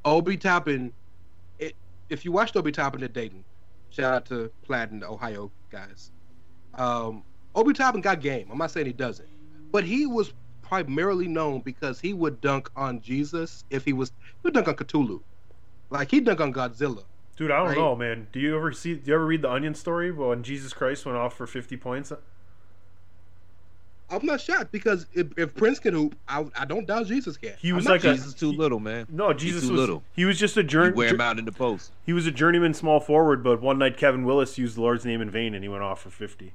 Obi Toppin, it, if you watched Obi Toppin at Dayton, shout out to Platt and Ohio guys. Um, Obi Toppin got game. I'm not saying he doesn't, but he was primarily known because he would dunk on Jesus if he was he would dunk on Cthulhu, like he dunk on Godzilla. Dude, I don't Right. know, man. Do you ever see? Do you ever read the Onion story when Jesus Christ went off for fifty points? I'm not shocked because if, if Prince can hoop, I, I don't doubt Jesus can. He was like a-. Jesus too little, man. No, Jesus too was little. he was just a journey. wear him out in the post. He was a journeyman small forward, but one night Kevin Willis used the Lord's name in vain and he went off for fifty.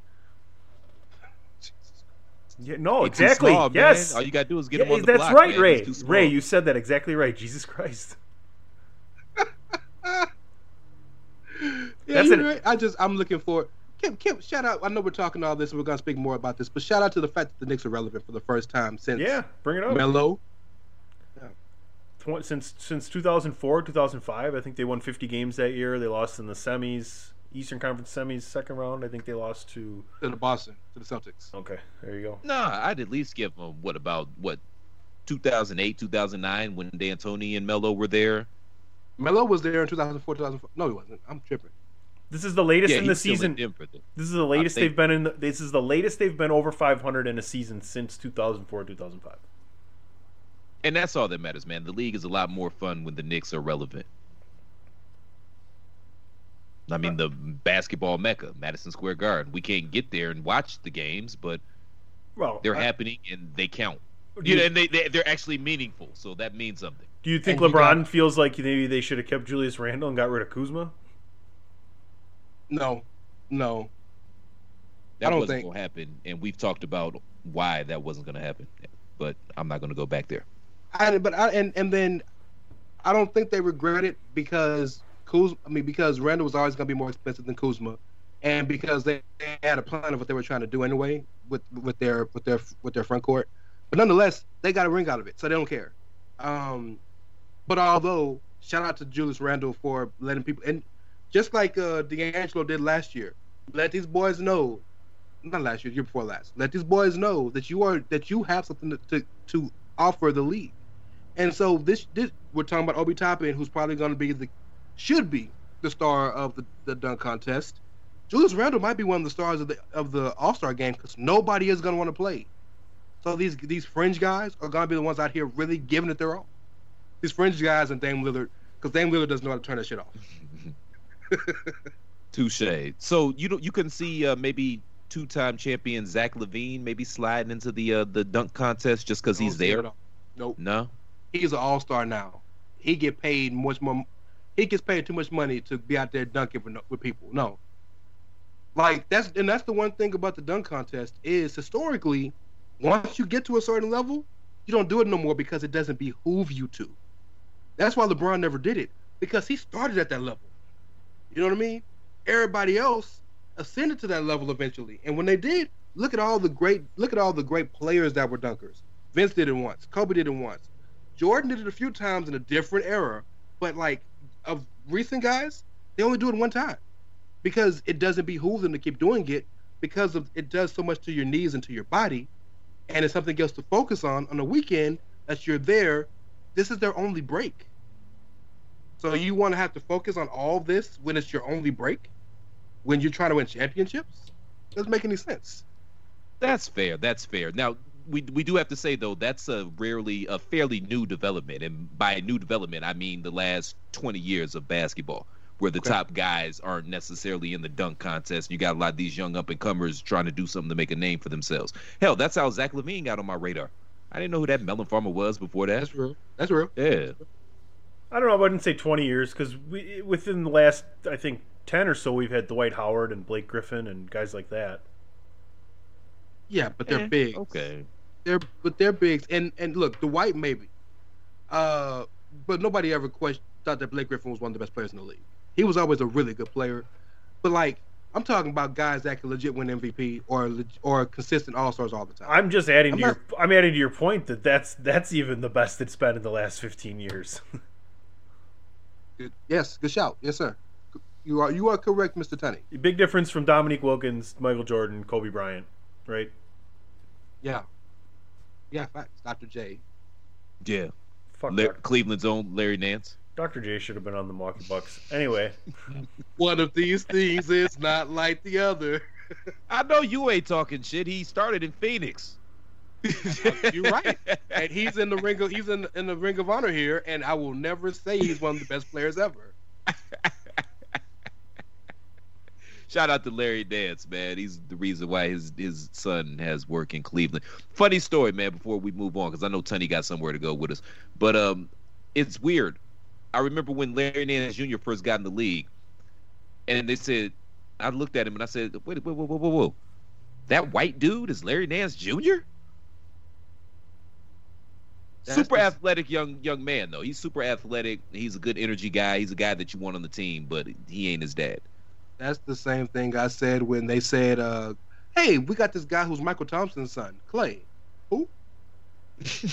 Yeah, no, exactly. small, man. yes, All you gotta do is get Yeah, him on the that's block, right, man. Ray. He's too small. Ray, you said that exactly right. Jesus Christ. Yeah, That's an- right. I just I'm looking for Kim, Kim, shout out. I know we're talking all this and we're gonna speak more about this, but shout out to the fact that the Knicks are relevant for the first time since Yeah, bring it up. Melo. Since since 2004, 2005, I think they won 50 games that year. They lost in the semis, Eastern Conference semis, second round. I think they lost to. to the Boston, to the Celtics. Okay, there you go. Nah, I'd at least give them what about what 2008, 2009 when D'Antoni and Melo were there. Melo was there in 2004, 2005. No, he wasn't. I'm tripping. This is the latest Yeah, in the he's still in season. This is the latest think- they've been in. The, this is the latest they've been over 500 in a season since 2004, 2005. And that's all that matters, man. The league is a lot more fun when the Knicks are relevant. I mean, the basketball mecca, Madison Square Garden. We can't get there and watch the games, but Well, they're I- happening and they count. Do You know, you- and they, they they're actually meaningful, so that means something. Do you think And he LeBron got- feels like maybe they should have kept Julius Randle and got rid of Kuzma? No, no. That I don't wasn't think- going to happen, and we've talked about why that wasn't going to happen. But I'm not going to go back there. I, but I, and and then I don't think they regret it because Kuz. I mean, because Randle was always going to be more expensive than Kuzma, and because they, they had a plan of what they were trying to do anyway with with their with their with their front court, but nonetheless they got a ring out of it, so they don't care. Um, but although shout out to Julius Randle for letting people and just like uh, D'Angelo did last year, let these boys know, not last year, year before last, let these boys know that you are that you have something to to, to offer the league. And so this, this we're talking about Obi Toppin, who's probably going to be the should be the star of the, the dunk contest. Julius Randle might be one of the stars of the of the All Star game because nobody is going to want to play. So these these fringe guys are going to be the ones out here really giving it their all. These fringe guys and Dame Lillard, because Dame Lillard doesn't know how to turn that shit off. Touche. So you don't you can see uh, maybe two-time champion Zach LaVine maybe sliding into the uh, the dunk contest just because he's there. Nope. No. He's an all star now. He get paid much more. He gets paid too much money to be out there dunking with, with people. No. Like that's and that's the one thing about the dunk contest is historically, once you get to a certain level, you don't do it no more because it doesn't behoove you to. That's why LeBron never did it because he started at that level. You know what I mean? Everybody else ascended to that level eventually, and when they did, look at all the great look at all the great players that were dunkers. Vince did it once. Kobe did it once. Jordan did it a few times in a different era, but like of recent guys, they only do it one time because it doesn't behoove them to keep doing it because of it does so much to your knees and to your body, and it's something else to focus on on the weekend that you're there. This is their only break. So you want to have to focus on all this when it's your only break, when you're trying to win championships? Doesn't make any sense. That's fair. That's fair. Now we we do have to say though that's a rarely a fairly new development, and by new development I mean the last twenty years of basketball, where the Okay. top guys aren't necessarily in the dunk contest. You got a lot of these young up and comers trying to do something to make a name for themselves. Hell, that's how Zach LaVine got on my radar. I didn't know who that melon farmer was before that. That's real. That's real. Yeah. I don't know. I wouldn't say 20 years because we within the last I think 10 or so we've had Dwight Howard and Blake Griffin and guys like that. Yeah, but they're Eh, big. Okay. They're but they're big. And and look, the white maybe. Uh, but nobody ever questioned thought that Blake Griffin was one of the best players in the league. He was always a really good player. But like I'm talking about guys that can legit win MVP or or consistent All Stars all the time. I'm just adding I'm to not- your I'm adding to your point that that's that's even the best it's been in the last 15 years. Good- Yes, good shout. Yes, sir. You are you are correct, Mr. Tunney. Big difference from Dominique Wilkins, Michael Jordan, Kobe Bryant, right? Yeah. Yeah, facts. Dr. J. Yeah. Fuck La- Doc- Cleveland's own Larry Nance. Dr. J should have been on the Milwaukee Bucks. Anyway, One of these things is not like the other. I know you ain't talking shit. He started in Phoenix. You're right. And he's in the ring of he's in in the ring of honor here, and I will never say he's one of the best players ever. Shout out to Larry Nance, man. He's the reason why his his son has work in Cleveland. Funny story, man. Before we move on, because I know Tunney got somewhere to go with us, but um, it's weird. I remember when Larry Nance Jr. first got in the league, and they said, I looked at him and I said, wait, whoa, whoa, whoa, whoa, whoa, that white dude is Larry Nance Jr. That's super the- athletic young young man though. He's super athletic. He's a good energy guy. He's a guy that you want on the team, but he ain't his dad. That's the same thing I said when they said, uh, "Hey, we got this guy who's Mychal Thompson's son, Clay." Who?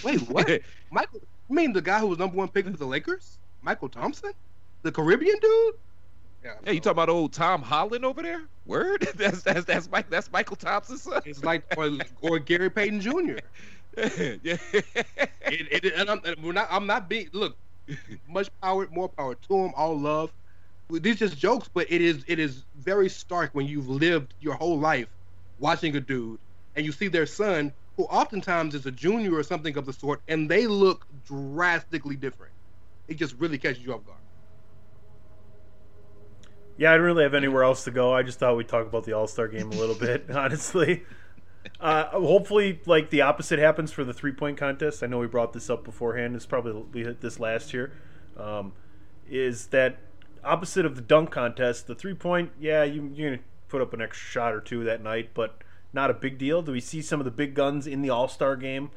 Wait, what? Mychal? You mean the guy who was number one pick for the Lakers? Mychal Thompson, the Caribbean dude? Yeah, Yeah, you talking about old Tom Holland over there? Word? that's that's that's Mike. That's Mychal Thompson's son. It's like or, or Gary Payton Jr. yeah. It, it, and I'm, and we're not. I'm not being. Look, much power, more power to him. All love. These just jokes, but it is it is very stark when you've lived your whole life watching a dude and you see their son, who oftentimes is a junior or something of the sort, and they look drastically different. It just really catches you off guard. yeah, I didn't really have anywhere else to go. I just thought we'd talk about the All Star game a little bit, honestly. Uh, hopefully, like the opposite happens for the three point contest. I know we brought this up beforehand. It's probably we hit this last year. Um, is that opposite of the dunk contest? The three point, yeah, you, you're gonna put up an extra shot or two that night, but not a big deal. Do we see some of the big guns in the All Star game,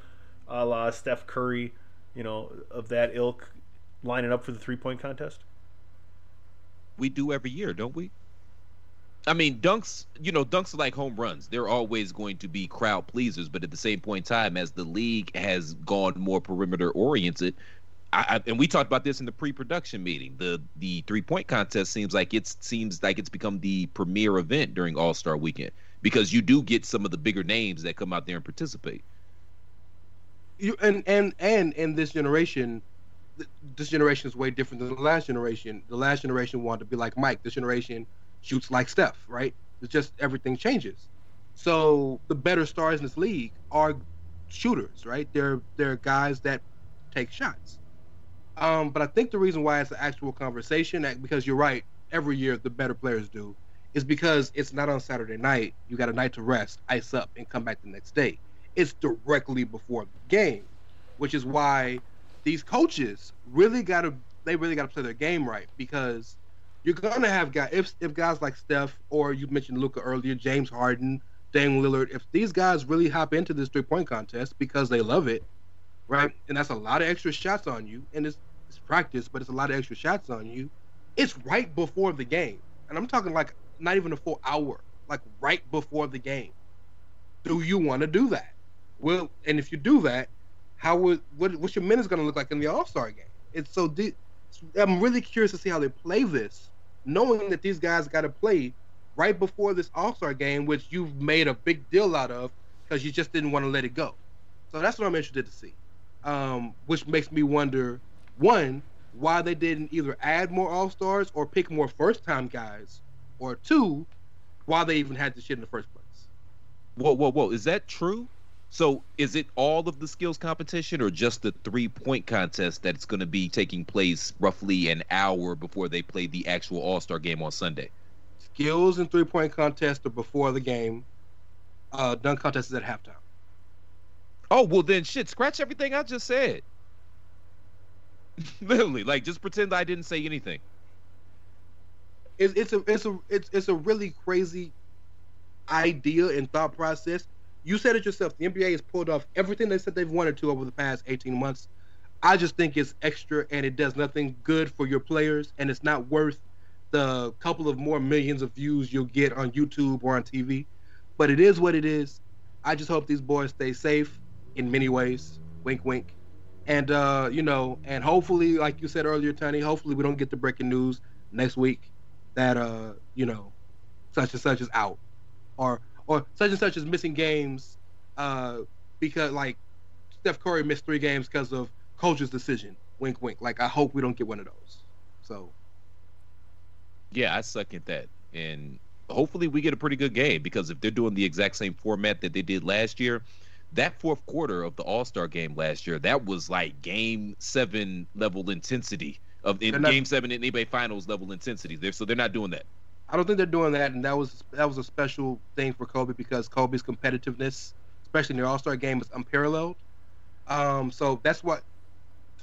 a la Steph Curry, you know, of that ilk, lining up for the three point contest? We do every year, don't we? I mean, dunks, you know, dunks are like home runs. They're always going to be crowd pleasers, but at the same point in time, as the league has gone more perimeter oriented, I, and we talked about this in the pre-production meeting. The the three point contest seems like it seems like it's become the premier event during All Star Weekend because you do get some of the bigger names that come out there and participate. You and and and in this generation, this generation is way different than the last generation. The last generation wanted to be like Mike. This generation shoots like Steph, right? It's just everything changes. So the better stars in this league are shooters, right? They're they're guys that take shots. Um, but I think the reason why it's an actual conversation, because you're right, every year the better players do, is because it's not on Saturday night. You got a night to rest, ice up, and come back the next day. It's directly before the game, which is why these coaches really got to they really got to play their game right because you're gonna have guys if if guys like Steph or you mentioned Luka earlier, James Harden, Dame Lillard, if these guys really hop into this three point contest because they love it, right? And that's a lot of extra shots on you, and it's it's practice, but it's a lot of extra shots on you. It's right before the game, and I'm talking like not even a full hour, like right before the game. Do you want to do that? Well, and if you do that, how would what, what's your minutes going to look like in the All Star game? It's so deep. I'm really curious to see how they play this, knowing that these guys got to play right before this All Star game, which you've made a big deal out of because you just didn't want to let it go. So that's what I'm interested to see. Um, which makes me wonder, one, why they didn't either add more All Stars or pick more first time guys, or two, why they even had this shit in the first place. Whoa, whoa, whoa! Is that true? So is it all of the skills competition or just the three point contest that's going to be taking place roughly an hour before they play the actual All Star game on Sunday? Skills and three point contest are before the game. Uh, dunk contest is at halftime. Oh well, then shit, scratch everything I just said. Literally, like just pretend I didn't say anything. It's, it's a it's a it's it's a really crazy idea and thought process you said it yourself. The NBA has pulled off everything they said they've wanted to over the past 18 months. I just think it's extra and it does nothing good for your players, and it's not worth the couple of more millions of views you'll get on YouTube or on TV. But it is what it is. I just hope these boys stay safe in many ways. Wink, wink. And uh, you know, and hopefully, like you said earlier, Tony, hopefully we don't get the breaking news next week that uh, you know, such and such is out, or or such and such is missing games uh, because like Steph Curry missed three games because of coach's decision. Wink, wink. Like I hope we don't get one of those. So. Yeah, I suck at that, and hopefully we get a pretty good game because if they're doing the exact same format that they did last year, that fourth quarter of the All Star game last year, that was like Game Seven level intensity of in not, Game Seven in NBA Finals level intensity. So they're not doing that. I don't think they're doing that, and that was that was a special thing for Kobe because Kobe's competitiveness, especially in the All Star game, is unparalleled. Um, so that's what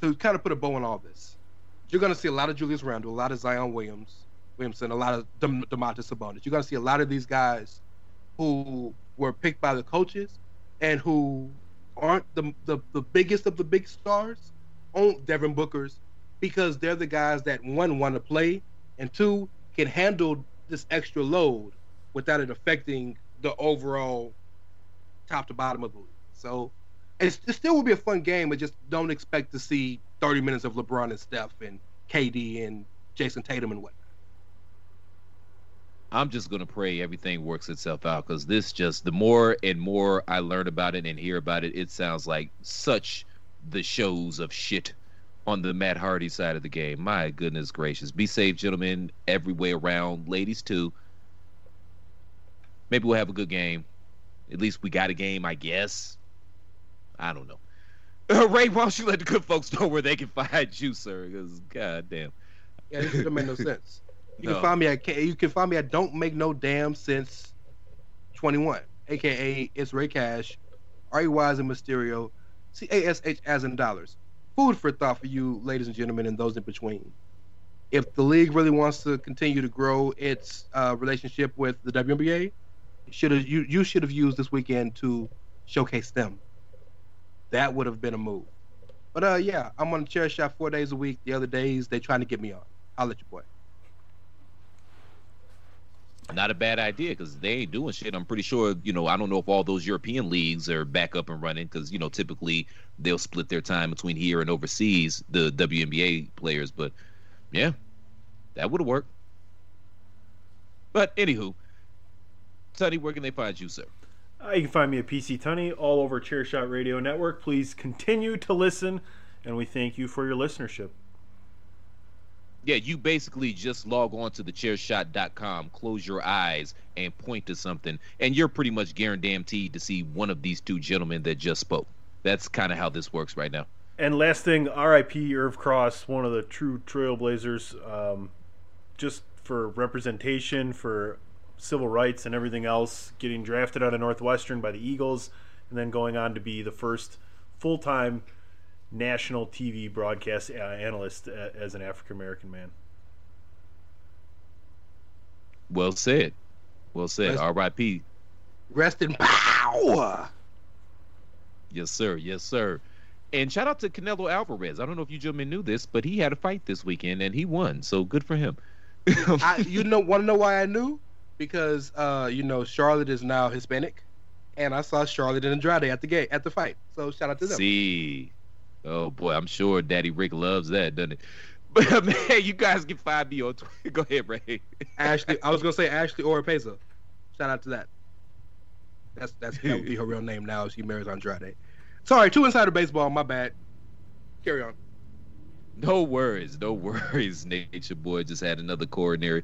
to kind of put a bow on all this. You're going to see a lot of Julius Randle, a lot of Zion Williams, Williamson, a lot of Dem- Domantas Sabonis. You're going to see a lot of these guys who were picked by the coaches and who aren't the the, the biggest of the big stars, on Devin Booker's, because they're the guys that one want to play and two can handle this extra load without it affecting the overall top to bottom of the league. So it still will be a fun game, but just don't expect to see 30 minutes of LeBron and Steph and KD and Jayson Tatum and whatnot. I'm just gonna pray everything works itself out because this just the more and more I learn about it and hear about it, it sounds like such the shows of shit on the Matt Hardy side of the game. My goodness gracious. Be safe, gentlemen, every way around. Ladies, too. Maybe we'll have a good game. At least we got a game, I guess. I don't know. Uh, Ray, why don't you let the good folks know where they can find you, sir? Because, goddamn. Yeah, this doesn't make no sense. You no. can find me at K you can find me at Don't Make No Damn Sense 21, aka it's Rey Cash, R E Y as in Mysterio, C A S H as in dollars food for thought for you, ladies and gentlemen, and those in between. If the league really wants to continue to grow its uh, relationship with the WNBA, should have you you should have used this weekend to showcase them. That would have been a move. But uh, yeah, I'm on the chair shot four days a week. The other days they're trying to get me on. I'll let you boy. Not a bad idea because they ain't doing shit. I'm pretty sure, you know, I don't know if all those European leagues are back up and running because, you know, typically they'll split their time between here and overseas, the WNBA players. But yeah, that would worked. But anywho, Tony, where can they find you, sir? Uh, you can find me at PC Tunney all over Chairshot Radio Network. Please continue to listen, and we thank you for your listenership. Yeah, you basically just log on to the chairshot.com, close your eyes, and point to something, and you're pretty much guaranteed to see one of these two gentlemen that just spoke. That's kind of how this works right now. And last thing, R.I.P. Irv Cross, one of the true trailblazers, um, just for representation, for civil rights, and everything else, getting drafted out of Northwestern by the Eagles, and then going on to be the first full time national TV broadcast uh, analyst uh, as an African American man. Well said. Well said. Rest- R.I.P. Rest in power. Yes, sir. Yes, sir. And shout out to Canelo Alvarez. I don't know if you gentlemen knew this, but he had a fight this weekend and he won. So good for him. I, you know, want to know why I knew? Because uh, you know, Charlotte is now Hispanic, and I saw Charlotte and Andrade at the gate at the fight. So shout out to them. See. Oh boy, I'm sure Daddy Ric loves that, doesn't it? But uh, man, you guys can find me on Twitter. Go ahead, Rey. Ashley, I was gonna say Ashley Oropeza. Shout out to that. That's that's that would be her real name now. if She marries Andrade. Sorry, two insider baseball. My bad. Carry on. No worries, no worries. Nature Boy just had another coronary.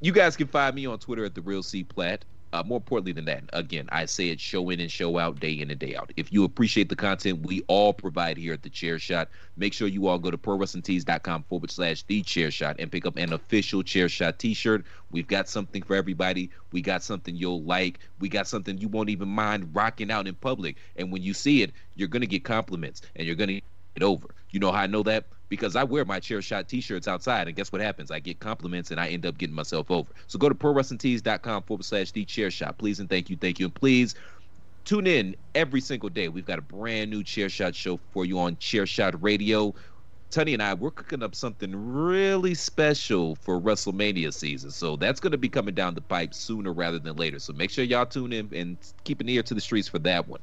You guys can find me on Twitter at the Real C Platt. Uh, more importantly than that, again, I say it show in and show out, day in and day out. If you appreciate the content we all provide here at the Chair Shot, make sure you all go to prowrestlingtees.com forward slash the Chair Shot and pick up an official Chair Shot T-shirt. We've got something for everybody. We got something you'll like. We got something you won't even mind rocking out in public. And when you see it, you're gonna get compliments and you're gonna get over. You know how I know that? Because I wear my chair shot t-shirts outside, and guess what happens? I get compliments and I end up getting myself over. So go to prowrestlingtees.com forward slash the chair shot. Please and thank you, thank you. And please tune in every single day. We've got a brand new chair shot show for you on Chair Shot Radio. Tony and I, we're cooking up something really special for WrestleMania season. So that's going to be coming down the pipe sooner rather than later. So make sure y'all tune in and keep an ear to the streets for that one.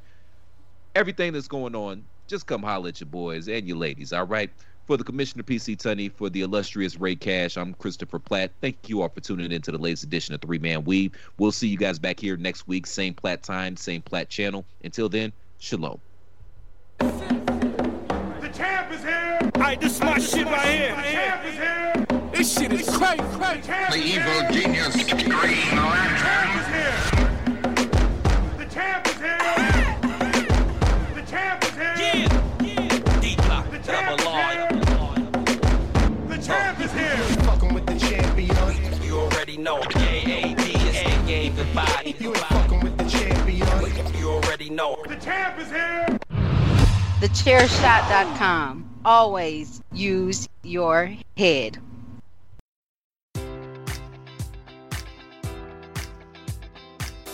Everything that's going on, just come holler at your boys and your ladies, all right? For the Commissioner PC Tunney, for the illustrious Rey Cash, I'm Christopher Platt. Thank you all for tuning in to the latest edition of Three Man Weave. We'll see you guys back here next week, same Platt time, same Platt channel. Until then, shalom. The champ is here. Alright, this is my shit right here. The champ is here. This shit is crazy. The evil genius Green Lantern know. J-A-D is the game goodbye. You ain't fucking with the champion. You already know. The champ is here. TheChairShot.com. Always use your head.